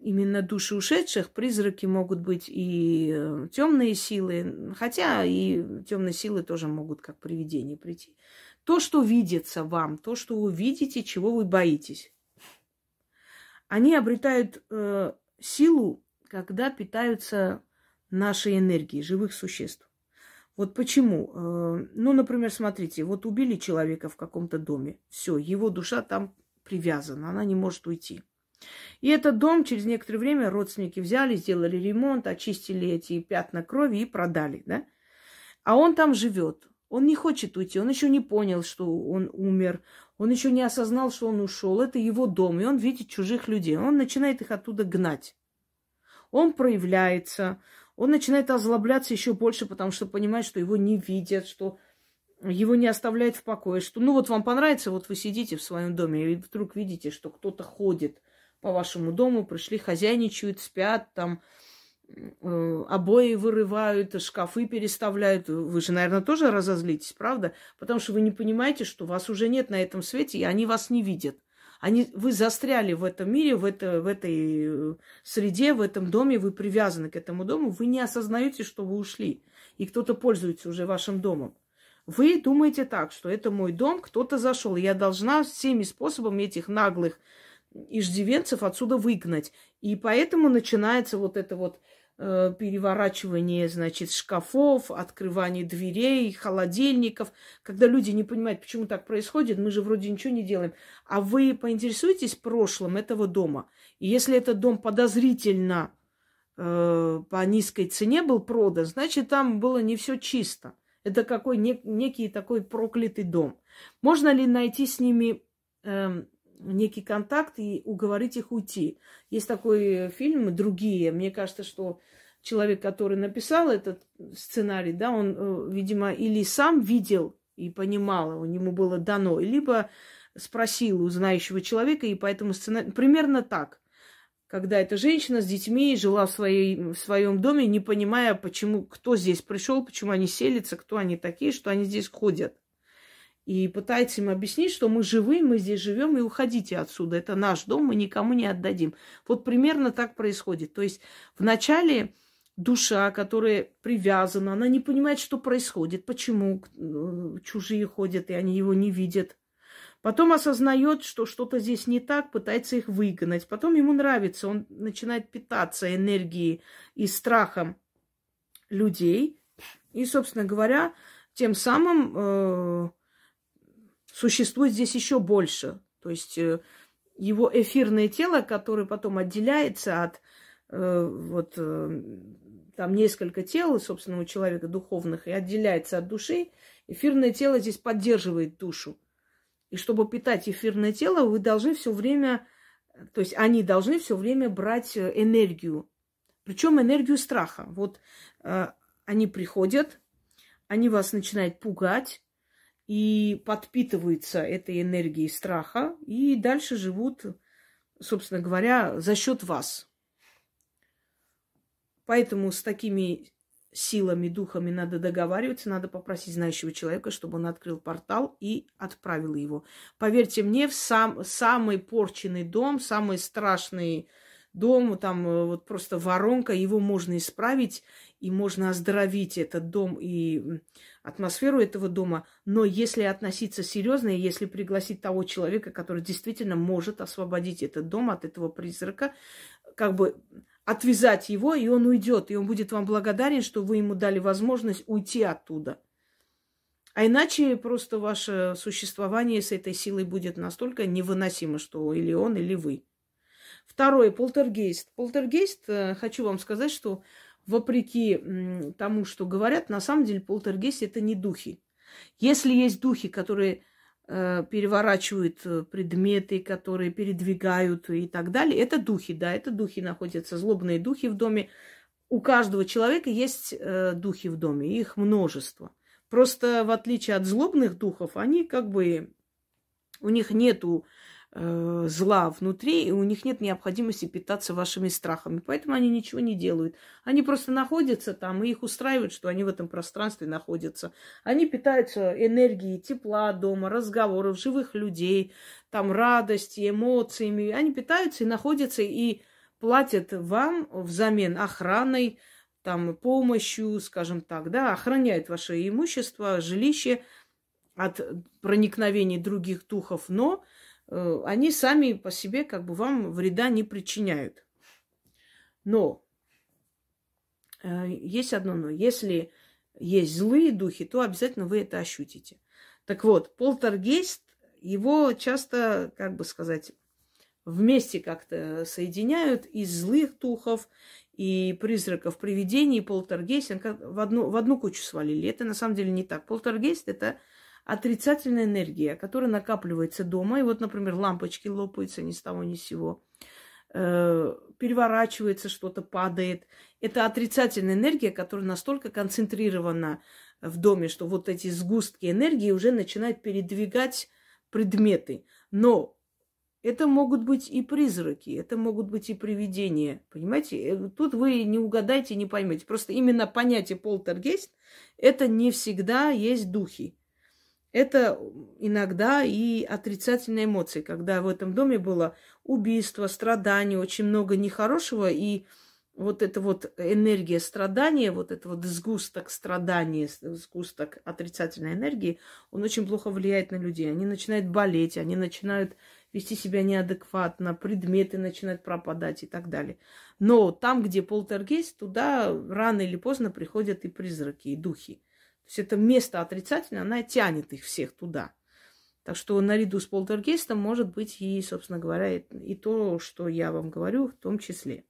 именно души ушедших. Призраки могут быть и э, темные силы, хотя и темные силы тоже могут как привидения прийти. То, что видится вам, то, что вы видите, чего вы боитесь, они обретают э, силу, когда питаются нашей энергией живых существ. Вот почему? Э, ну, например, смотрите, вот убили человека в каком-то доме. Все, его душа там привязана, она не может уйти. И этот дом через некоторое время родственники взяли, сделали ремонт, очистили эти пятна крови и продали, да? А он там живет. Он не хочет уйти, он еще не понял, что он умер, он еще не осознал, что он ушел. Это его дом, и он видит чужих людей. Он начинает их оттуда гнать. Он проявляется, он начинает озлобляться еще больше, потому что понимает, что его не видят, что его не оставляет в покое, что ну вот вам понравится, вот вы сидите в своем доме и вдруг видите, что кто-то ходит по вашему дому, пришли, хозяйничают, спят, там э, обои вырывают, шкафы переставляют. Вы же, наверное, тоже разозлитесь, правда? Потому что вы не понимаете, что вас уже нет на этом свете, и они вас не видят. Они, вы застряли в этом мире, в, это, в этой э, среде, в этом доме, вы привязаны к этому дому, вы не осознаете, что вы ушли, и кто-то пользуется уже вашим домом. Вы думаете так, что это мой дом, кто-то зашел, я должна всеми способами этих наглых иждивенцев отсюда выгнать. И поэтому начинается вот это вот переворачивание, значит, шкафов, открывание дверей, холодильников. Когда люди не понимают, почему так происходит, мы же вроде ничего не делаем. А вы поинтересуетесь прошлым этого дома. И если этот дом подозрительно э, по низкой цене был продан, значит, там было не все чисто. Это какой нек- некий такой проклятый дом. Можно ли найти с ними э, некий контакт и уговорить их уйти. Есть такой фильм «Другие». Мне кажется, что человек, который написал этот сценарий, да, он, э, видимо, или сам видел и понимал, у него было дано, либо спросил у знающего человека, и поэтому сценарий... Примерно так. Когда эта женщина с детьми жила в, своей, в своем доме, не понимая, почему, кто здесь пришел, почему они селятся, кто они такие, что они здесь ходят и пытается им объяснить, что мы живы, мы здесь живем, и уходите отсюда. Это наш дом, мы никому не отдадим. Вот примерно так происходит. То есть вначале душа, которая привязана, она не понимает, что происходит, почему э, чужие ходят, и они его не видят. Потом осознает, что что-то здесь не так, пытается их выгнать. Потом ему нравится, он начинает питаться энергией и страхом людей. И, собственно говоря, тем самым э, существует здесь еще больше. То есть э, его эфирное тело, которое потом отделяется от э, вот э, там несколько тел, собственно, у человека духовных, и отделяется от души, эфирное тело здесь поддерживает душу. И чтобы питать эфирное тело, вы должны все время, то есть они должны все время брать энергию, причем энергию страха. Вот они приходят, они вас начинают пугать, и подпитываются этой энергией страха, и дальше живут, собственно говоря, за счет вас. Поэтому с такими силами, духами надо договариваться, надо попросить знающего человека, чтобы он открыл портал и отправил его. Поверьте мне, в сам, самый порченный дом, самый страшный дом, там э, вот просто воронка, его можно исправить, и можно оздоровить этот дом и атмосферу этого дома. Но если относиться серьезно, и если пригласить того человека, который действительно может освободить этот дом от этого призрака, как бы отвязать его, и он уйдет, и он будет вам благодарен, что вы ему дали возможность уйти оттуда. А иначе просто ваше существование с этой силой будет настолько невыносимо, что или он, или вы. Второе, полтергейст. Полтергейст, э, хочу вам сказать, что вопреки тому, что говорят, на самом деле полтергейст это не духи. Если есть духи, которые э, переворачивают э, предметы, которые передвигают и так далее, это духи, да, это духи находятся, злобные духи в доме. У каждого человека есть э, духи в доме, их множество. Просто в отличие от злобных духов, они как бы у них нету э, зла внутри, и у них нет необходимости питаться вашими страхами. Поэтому они ничего не делают. Они просто находятся там, и их устраивает, что они в этом пространстве находятся. Они питаются энергией тепла дома, разговоров, живых людей, там радости, эмоциями. Они питаются и находятся, и платят вам взамен охраной, там, помощью, скажем так, да, охраняют ваше имущество, жилище от проникновений других духов, но они сами по себе как бы вам вреда не причиняют. Но э, есть одно но. Если есть злые духи, то обязательно вы это ощутите. Так вот, полтергейст, его часто, как бы сказать, вместе как-то соединяют из злых духов и призраков, привидений, полтергейст в одну, в одну кучу свалили. Это на самом деле не так. Полтергейст – это отрицательная энергия, которая накапливается дома. И вот, например, лампочки лопаются ни с того ни с сего. э, переворачивается, что-то падает. Это отрицательная энергия, которая настолько концентрирована в доме, что вот эти сгустки энергии уже начинают передвигать предметы. Но это могут быть и призраки, это могут быть и привидения. Понимаете? Э, тут вы не угадаете, не поймете. Просто именно понятие полтергейст это не всегда есть духи. Это иногда и отрицательные эмоции, когда в этом доме было убийство, страдание, очень много нехорошего, и вот эта вот энергия страдания, вот это вот сгусток страдания, сгусток отрицательной энергии, он очень плохо влияет на людей. Они начинают болеть, они начинают вести себя неадекватно, предметы начинают пропадать и так далее. Но там, где полтергейст, туда рано или поздно приходят и призраки, и духи. Есть это место отрицательное, она тянет их всех туда. Так что наряду с полтергейстом может быть и, собственно говоря, и то, что я вам говорю в том числе.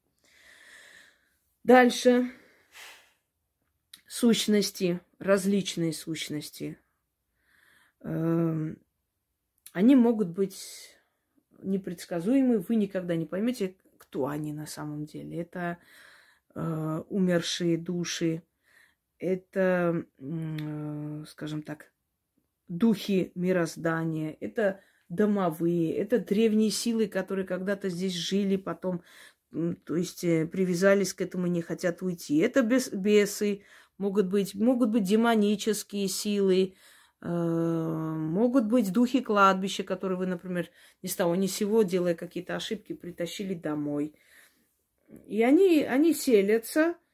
Дальше. Сущности, различные сущности. Эм, они могут быть непредсказуемы. Вы никогда не поймете, кто они на самом деле. Это э, умершие души, это, скажем так, духи мироздания, это домовые, это древние силы, которые когда-то здесь жили, потом, то есть э, привязались к этому, не хотят уйти. Это бес, бесы, могут быть, могут быть демонические силы, э, могут быть духи кладбища, которые вы, например, ни с того ни с сего, делая какие-то ошибки, притащили домой. И они, они селятся, Э,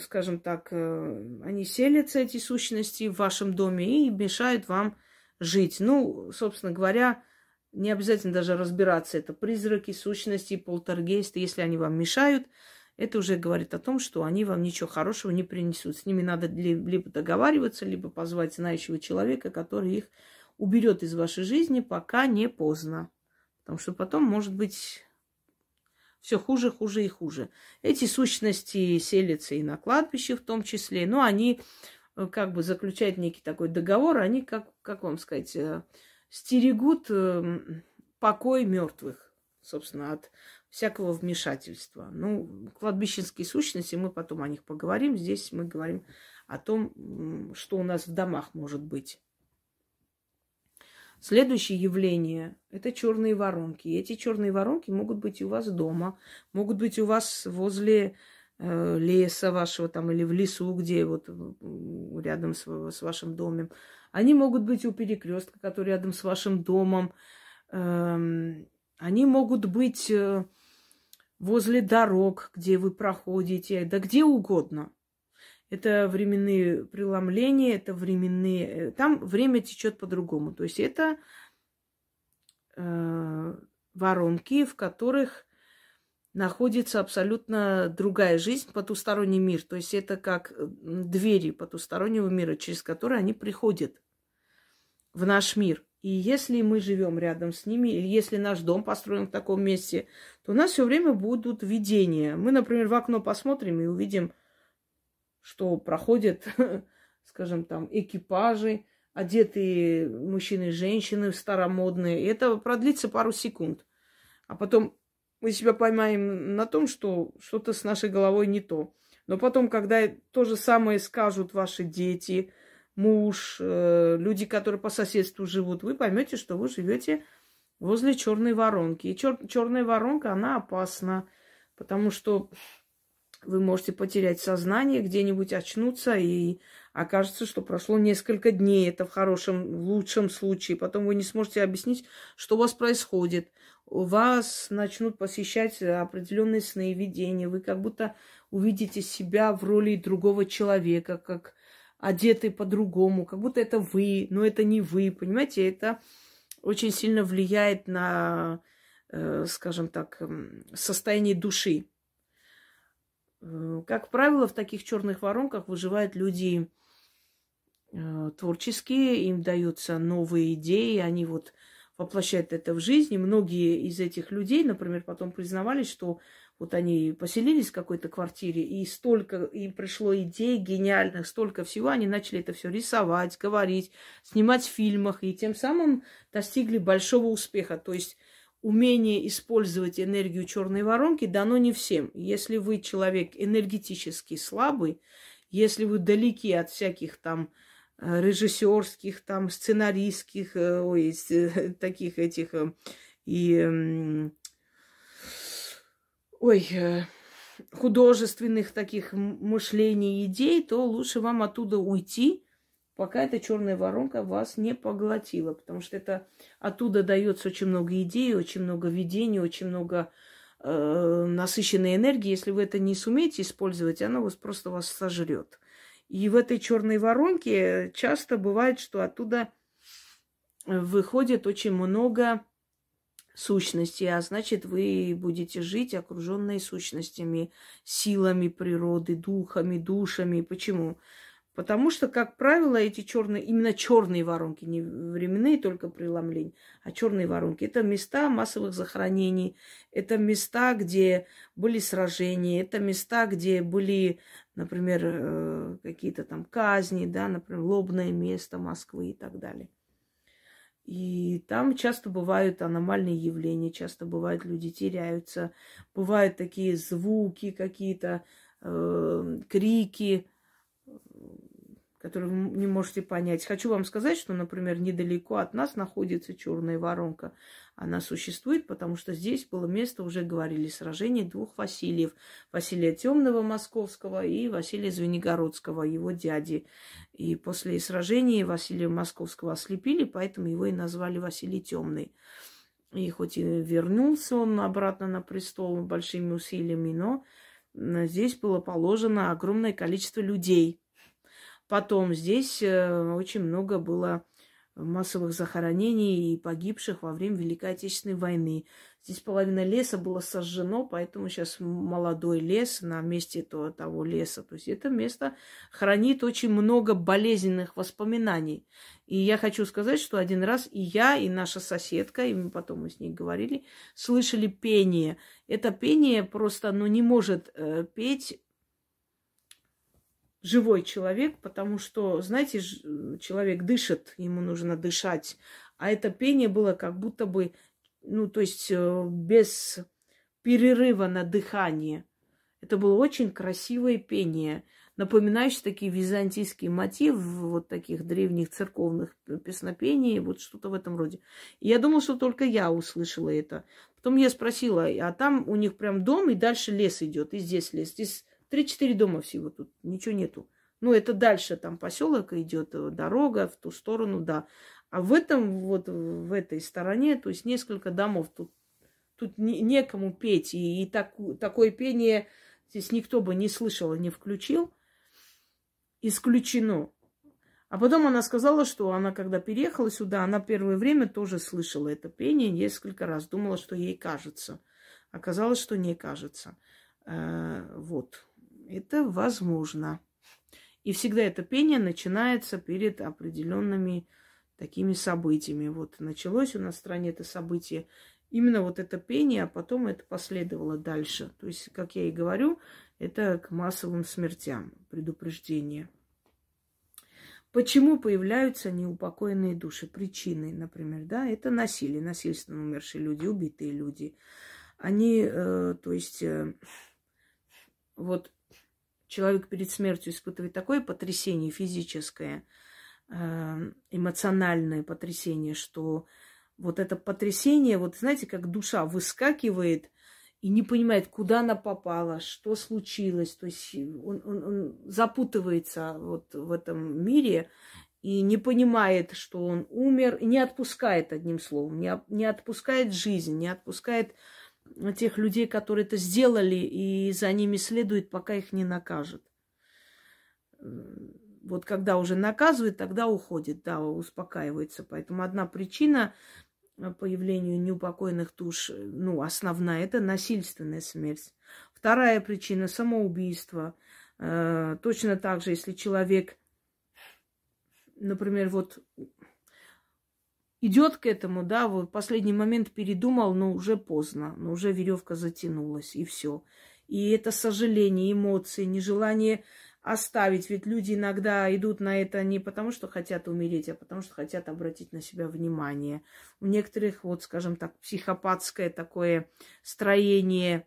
скажем так, э, они селятся, эти сущности, в вашем доме и мешают вам жить. Ну, собственно говоря, не обязательно даже разбираться, это призраки, сущности, полтергейсты. Если они вам мешают, это уже говорит о том, что они вам ничего хорошего не принесут. С ними надо либо договариваться, либо позвать знающего человека, который их уберет из вашей жизни, пока не поздно. Потому что потом может быть все хуже, хуже и хуже. Эти сущности селятся и на кладбище в том числе, но они э, как бы заключают некий такой договор, они, как, как вам сказать, э, стерегут эм, покой мертвых, собственно, от всякого вмешательства. Ну, кладбищенские сущности, мы потом о них поговорим. Здесь мы говорим о том, что у нас в домах может быть. Следующее явление – это черные воронки. И эти черные воронки могут быть у вас дома, могут быть у вас возле э, леса вашего там или в лесу, где вот рядом с, с вашим домом. Они могут быть у перекрестка, который рядом с вашим домом. Эм, они могут быть э, возле дорог, где вы проходите, да где угодно. Это временные преломления, это временные... Э, там время течет по-другому. То есть это э, воронки, в которых находится абсолютно другая жизнь, потусторонний мир. То есть это как двери потустороннего мира, через которые они приходят в наш мир. И если мы живем рядом с ними, или если наш дом построен в таком месте, то у нас все время будут видения. Мы, например, в окно посмотрим и увидим что проходят, скажем, там, экипажи, одетые мужчины и женщины старомодные. И это продлится пару секунд. А потом мы себя поймаем на том, что что-то с нашей головой не то. Но потом, когда то же самое скажут ваши дети, муж, э, люди, которые по соседству живут, вы поймете, что вы живете возле черной воронки. И чер- черная воронка, она опасна, потому что вы можете потерять сознание, где-нибудь очнуться, и окажется, что прошло несколько дней. Это в хорошем, в лучшем случае. Потом вы не сможете объяснить, что у вас происходит. У вас начнут посещать определенные сны и видения. Вы как будто увидите себя в роли другого человека, как одетый по-другому, как будто это вы, но это не вы. Понимаете, это очень сильно влияет на, э, скажем так, состояние души. Э, как правило, в таких черных воронках выживают люди э, творческие, им даются новые идеи, они вот воплощают это в жизнь. И многие из этих людей, например, потом признавались, что вот они поселились в какой-то квартире, и столько им пришло идей гениальных, столько всего, они начали это все рисовать, говорить, снимать в фильмах, и тем самым достигли большого успеха. То есть умение использовать энергию черной воронки дано не всем. Если вы человек энергетически слабый, если вы далеки от всяких там э, режиссерских, там сценаристских, э, ой, таких этих и ой, художественных таких мышлений, идей, то лучше вам оттуда уйти, пока эта черная воронка вас не поглотила, потому что это оттуда дается очень много идей, очень много видений, очень много э, насыщенной энергии. Если вы это не сумеете использовать, она вас просто вас сожрет. И в этой черной воронке часто бывает, что оттуда выходит очень много сущности, а значит, вы будете жить окруженные сущностями, силами природы, духами, душами. Почему? Потому что, как правило, эти черные, именно черные воронки, не временные только преломления, а черные воронки, это места массовых захоронений, это места, где были сражения, это места, где были, например, э, какие-то там казни, да, например, лобное место Москвы и так далее. И там часто бывают аномальные явления, часто бывают люди теряются, бывают такие звуки какие-то, э, крики, которые вы не можете понять. Хочу вам сказать, что, например, недалеко от нас находится черная воронка. Она существует, потому что здесь было место, уже говорили, сражений двух Васильев. Василия Темного Московского и Василия Звенигородского, его дяди. И после сражений Василия Московского ослепили, поэтому его и назвали Василий Темный. И хоть и вернулся он обратно на престол большими усилиями, но здесь было положено огромное количество людей – Потом здесь э, очень много было массовых захоронений и погибших во время Великой Отечественной войны. Здесь половина леса было сожжено, поэтому сейчас молодой лес на месте того, того леса. То есть это место хранит очень много болезненных воспоминаний. И я хочу сказать, что один раз и я, и наша соседка, и мы потом мы с ней говорили, слышали пение. Это пение просто, ну, не может э, петь живой человек, потому что, знаете, человек дышит, ему нужно дышать. А это пение было как будто бы, ну, то есть э, без перерыва на дыхание. Это было очень красивое пение, напоминающее такие византийские мотивы вот таких древних церковных песнопений, вот что-то в этом роде. И я думала, что только я услышала это. Потом я спросила, а там у них прям дом, и дальше лес идет, и здесь лес. Здесь Три-четыре дома всего тут, ничего нету. Ну, это дальше там поселок идет, э, дорога в ту сторону, да. А в этом, вот в этой стороне, то есть несколько домов, тут, тут не, некому петь. И, и так, такое пение здесь никто бы не слышал и не включил. Исключено. А потом она сказала, что она, когда переехала сюда, она первое время тоже слышала это пение несколько раз. Думала, что ей кажется. Оказалось, что не кажется. Э, вот. Это возможно. И всегда это пение начинается перед определенными такими событиями. Вот началось у нас в стране это событие, именно вот это пение, а потом это последовало дальше. То есть, как я и говорю, это к массовым смертям, предупреждение. Почему появляются неупокоенные души? Причины, например, да, это насилие, насильственно умершие люди, убитые люди. Они, э, то есть, э, вот человек перед смертью испытывает такое потрясение физическое, э, эмоциональное потрясение, что вот это потрясение, вот знаете, как душа выскакивает и не понимает, куда она попала, что случилось. То есть он, он, он запутывается вот в этом мире и не понимает, что он умер, и не отпускает, одним словом, не, не отпускает жизнь, не отпускает тех людей, которые это сделали, и за ними следует, пока их не накажут. Вот когда уже наказывает, тогда уходит, да, успокаивается. Поэтому одна причина появлению неупокоенных душ, ну, основная, это насильственная смерть. Вторая причина – самоубийство. Э, точно так же, если человек, например, вот идет к этому, да, вот в последний момент передумал, но уже поздно, но уже веревка затянулась, и все. И это сожаление, эмоции, нежелание оставить. Ведь люди иногда идут на это не потому, что хотят умереть, а потому, что хотят обратить на себя внимание. У некоторых, вот, скажем так, психопатское такое строение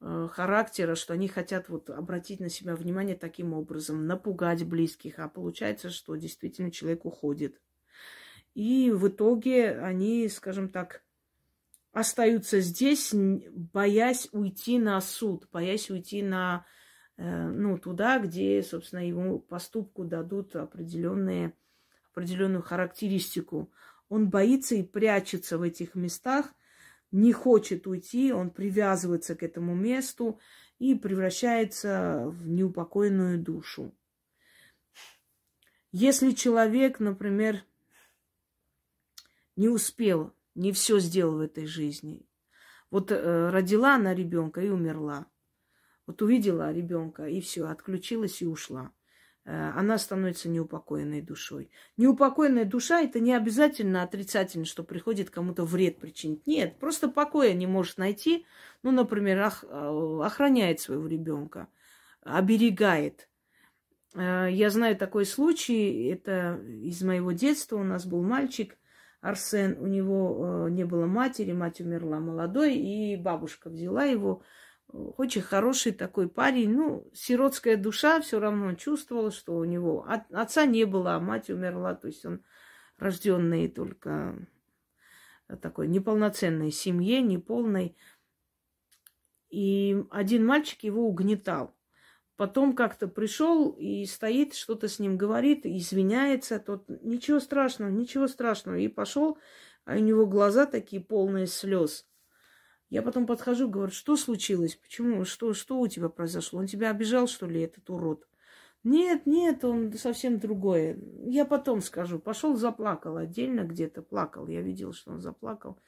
э, характера, что они хотят вот обратить на себя внимание таким образом, напугать близких, а получается, что действительно человек уходит. И в итоге они, скажем так, остаются здесь, боясь уйти на суд, боясь уйти на Э, ну, туда, где, собственно, ему поступку дадут определенные, определенную характеристику. Он боится и прячется в этих местах, не хочет уйти, он привязывается к этому месту и превращается в неупокоенную душу. Если человек, например, не успел, не все сделал в этой жизни, вот э, родила она ребенка и умерла, вот увидела ребенка и все, отключилась и ушла. Э, она становится неупокоенной душой. Неупокоенная душа это не обязательно отрицательно, что приходит кому-то вред причинить. Нет, просто покоя не может найти. Ну, например, э, охраняет своего ребенка, оберегает. Э, я знаю такой случай, это из моего детства. У нас был мальчик, Арсен, у него не было матери, мать умерла молодой, и бабушка взяла его очень хороший такой парень. Ну, сиротская душа все равно чувствовала, что у него от, отца не было, а мать умерла. То есть он рожденный только такой неполноценной семье, неполной. И один мальчик его угнетал. Потом как-то пришел и стоит, что-то с ним говорит, извиняется. Тот, ничего страшного, ничего страшного. И пошел, а у него глаза такие полные слез. Я потом подхожу, говорю, что случилось? Почему? Что, что у тебя произошло? Он тебя обижал, что ли, этот урод? Нет, нет, он совсем другое. Я потом скажу. Пошел, заплакал отдельно где-то, плакал. Я видела, что он заплакал.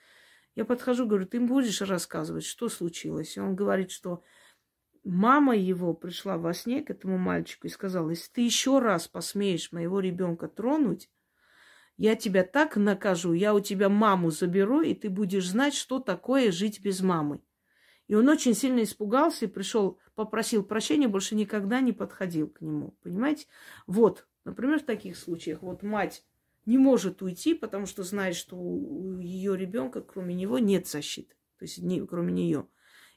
Я подхожу, говорю, ты будешь рассказывать, что случилось? И он говорит, что мама его пришла во сне к этому мальчику и сказала, если ты еще раз посмеешь моего ребенка тронуть, я тебя так накажу, я у тебя маму заберу, и ты будешь знать, что такое жить без мамы. И он очень сильно испугался и пришел, попросил прощения, больше никогда не подходил к нему. Понимаете? Вот, например, в таких случаях, вот мать не может уйти, потому что знает, что у ее ребенка, кроме него, нет защиты. То есть не, кроме нее.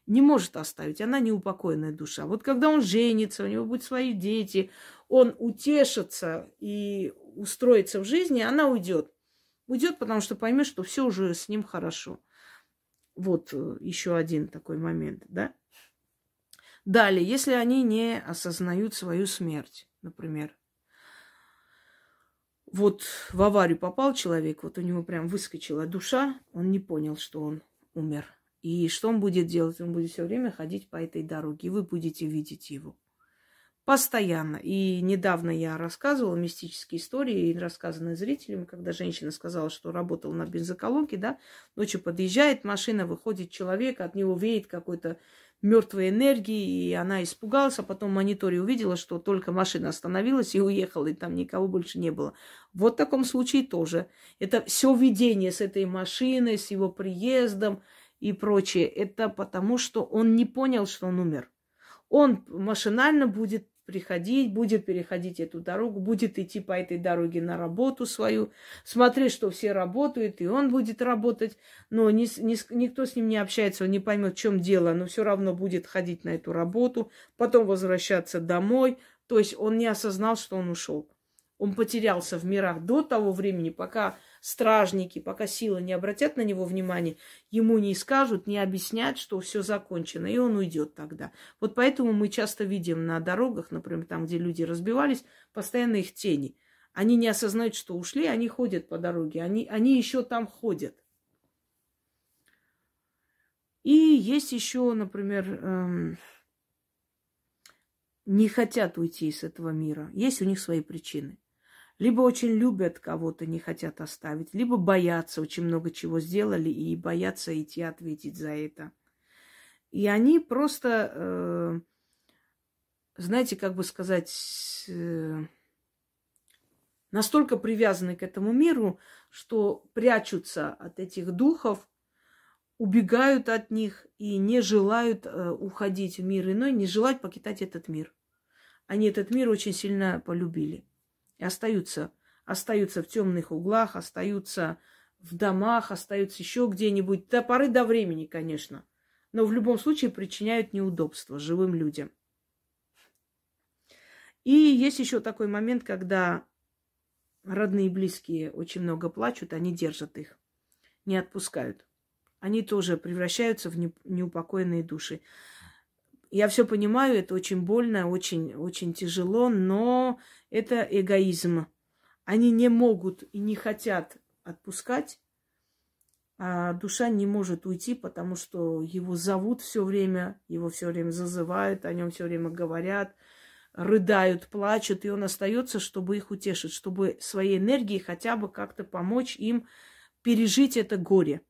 Не может оставить. Она неупокоенная душа. Вот когда он женится, у него будут свои дети, он утешится и устроится в жизни, она уйдет. Уйдет, потому что поймет, что все уже с ним хорошо. Вот э, еще один такой момент, да? Далее, если они не осознают свою смерть, например, вот в аварию попал человек, вот у него прям выскочила душа, он не понял, что он умер. И что он будет делать? Он будет все время ходить по этой дороге, и вы будете видеть его. Постоянно. И недавно я рассказывала мистические истории, рассказанные зрителям, когда женщина сказала, что работала на бензоколонке, да, ночью подъезжает машина, выходит человек, от него веет какой-то мертвой энергии, и она испугалась, а потом в мониторе увидела, что только машина остановилась и уехала, и там никого больше не было. Вот в таком случае тоже. Это все видение с этой машиной, с его приездом и прочее. Это потому, что он не понял, что он умер. Он машинально будет приходить, будет переходить эту дорогу, будет идти по этой дороге на работу свою, смотреть, что все работают, и он будет работать, но ни, ни, никто с ним не общается, он не поймет, в чем дело, но все равно будет ходить на эту работу, потом возвращаться домой. То есть он не осознал, что он ушел. Он потерялся в мирах до того времени, пока стражники, пока силы не обратят на него внимание, ему не скажут, не объяснят, что все закончено, и он уйдет тогда. Вот поэтому мы часто видим на дорогах, например, там, где люди разбивались, постоянно их тени. Они не осознают, что ушли, они ходят по дороге, они, они еще там ходят. И есть еще, например, эм, не хотят уйти из этого мира. Есть у них свои причины. Либо очень любят кого-то, не хотят оставить, либо боятся, очень много чего сделали и боятся идти ответить за это. И они просто, э, знаете, как бы сказать, э, настолько привязаны к этому миру, что прячутся от этих духов, убегают от них и не желают э, уходить в мир иной, не желают покидать этот мир. они этот мир очень сильно полюбили. И остаются, остаются в темных углах, остаются в домах, остаются еще где-нибудь. До поры до времени, конечно. Но в любом случае причиняют неудобства живым людям. И есть еще такой момент, когда родные и близкие очень много плачут, они держат их, не отпускают. Они тоже превращаются в неупокоенные души. Я все понимаю, это очень больно, очень, очень тяжело, но это эгоизм. Они не могут и не хотят отпускать, а душа не может уйти, потому что его зовут все время, его все время зазывают, о нем все время говорят, рыдают, плачут, и он остается, чтобы их утешить, чтобы своей энергией хотя бы как-то помочь им пережить это горе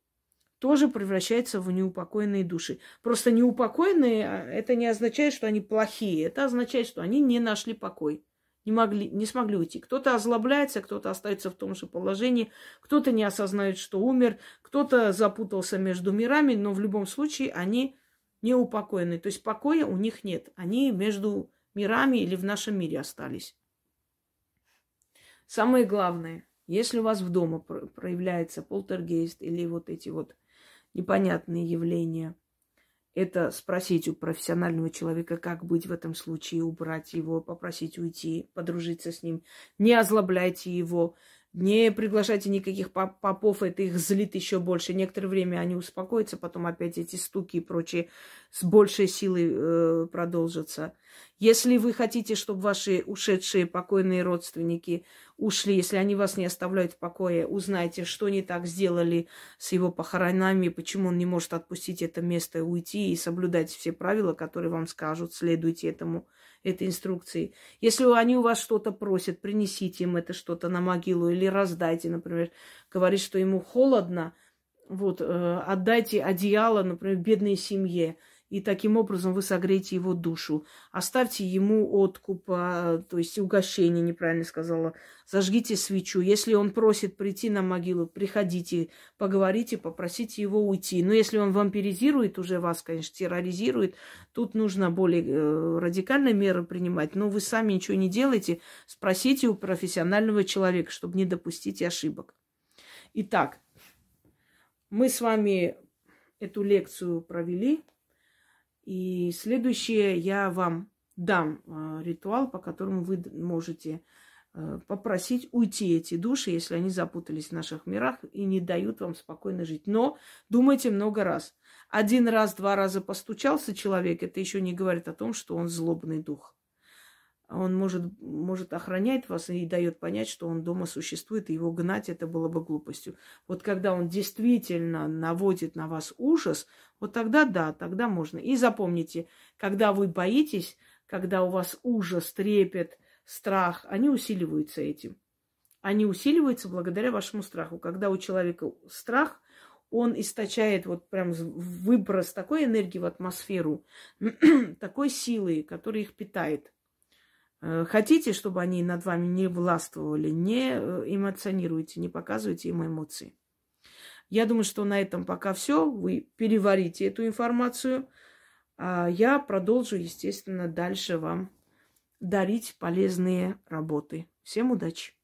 тоже превращается в неупокоенные души. Просто неупокоенные, а, это не означает, что они плохие. Это означает, что они не нашли покой. Не, могли, не смогли уйти. Кто-то озлобляется, кто-то остается в том же положении, кто-то не осознает, что умер, кто-то запутался между мирами, но в любом случае они неупокоены. То есть покоя у них нет. Они между мирами или в нашем мире остались. Самое главное, если у вас в дома проявляется полтергейст или вот эти вот непонятные явления. Это спросить у профессионального человека, как быть в этом случае, убрать его, попросить уйти, подружиться с ним. Не озлобляйте его, не приглашайте никаких попов, это их злит еще больше. Некоторое время они успокоятся, потом опять эти стуки и прочее с большей силой э, продолжатся. Если вы хотите, чтобы ваши ушедшие покойные родственники ушли, если они вас не оставляют в покое, узнайте, что они так сделали с его похоронами, почему он не может отпустить это место и уйти, и соблюдайте все правила, которые вам скажут, следуйте этому этой инструкции. Если они у вас что-то просят, принесите им это что-то на могилу или раздайте, например. Говорит, что ему холодно, вот, э, отдайте одеяло, например, бедной семье и таким образом вы согреете его душу. Оставьте ему откуп, а, то есть угощение, неправильно сказала. Зажгите свечу. Если он просит прийти на могилу, приходите, поговорите, попросите его уйти. Но если он вампиризирует уже вас, конечно, терроризирует, тут нужно более э, радикальные меры принимать. Но вы сами ничего не делаете. Спросите у профессионального человека, чтобы не допустить ошибок. Итак, мы с вами эту лекцию провели. И следующее я вам дам э, ритуал, по которому вы можете э, попросить уйти эти души, если они запутались в наших мирах и не дают вам спокойно жить. Но думайте много раз. Один раз, два раза постучался человек, это еще не говорит о том, что он злобный дух он может, может охранять вас и дает понять, что он дома существует, и его гнать это было бы глупостью. Вот когда он действительно наводит на вас ужас, вот тогда да, тогда можно. И запомните, когда вы боитесь, когда у вас ужас, трепет, страх, они усиливаются этим. Они усиливаются благодаря вашему страху. Когда у человека страх, он источает вот прям выброс такой энергии в атмосферу, такой силы, которая их питает. Э, хотите, чтобы они над вами не властвовали, не э, эмоционируйте, не показывайте им эмоции. Я думаю, что на этом пока все. Вы переварите эту информацию. А я продолжу, естественно, дальше вам дарить полезные работы. Всем удачи!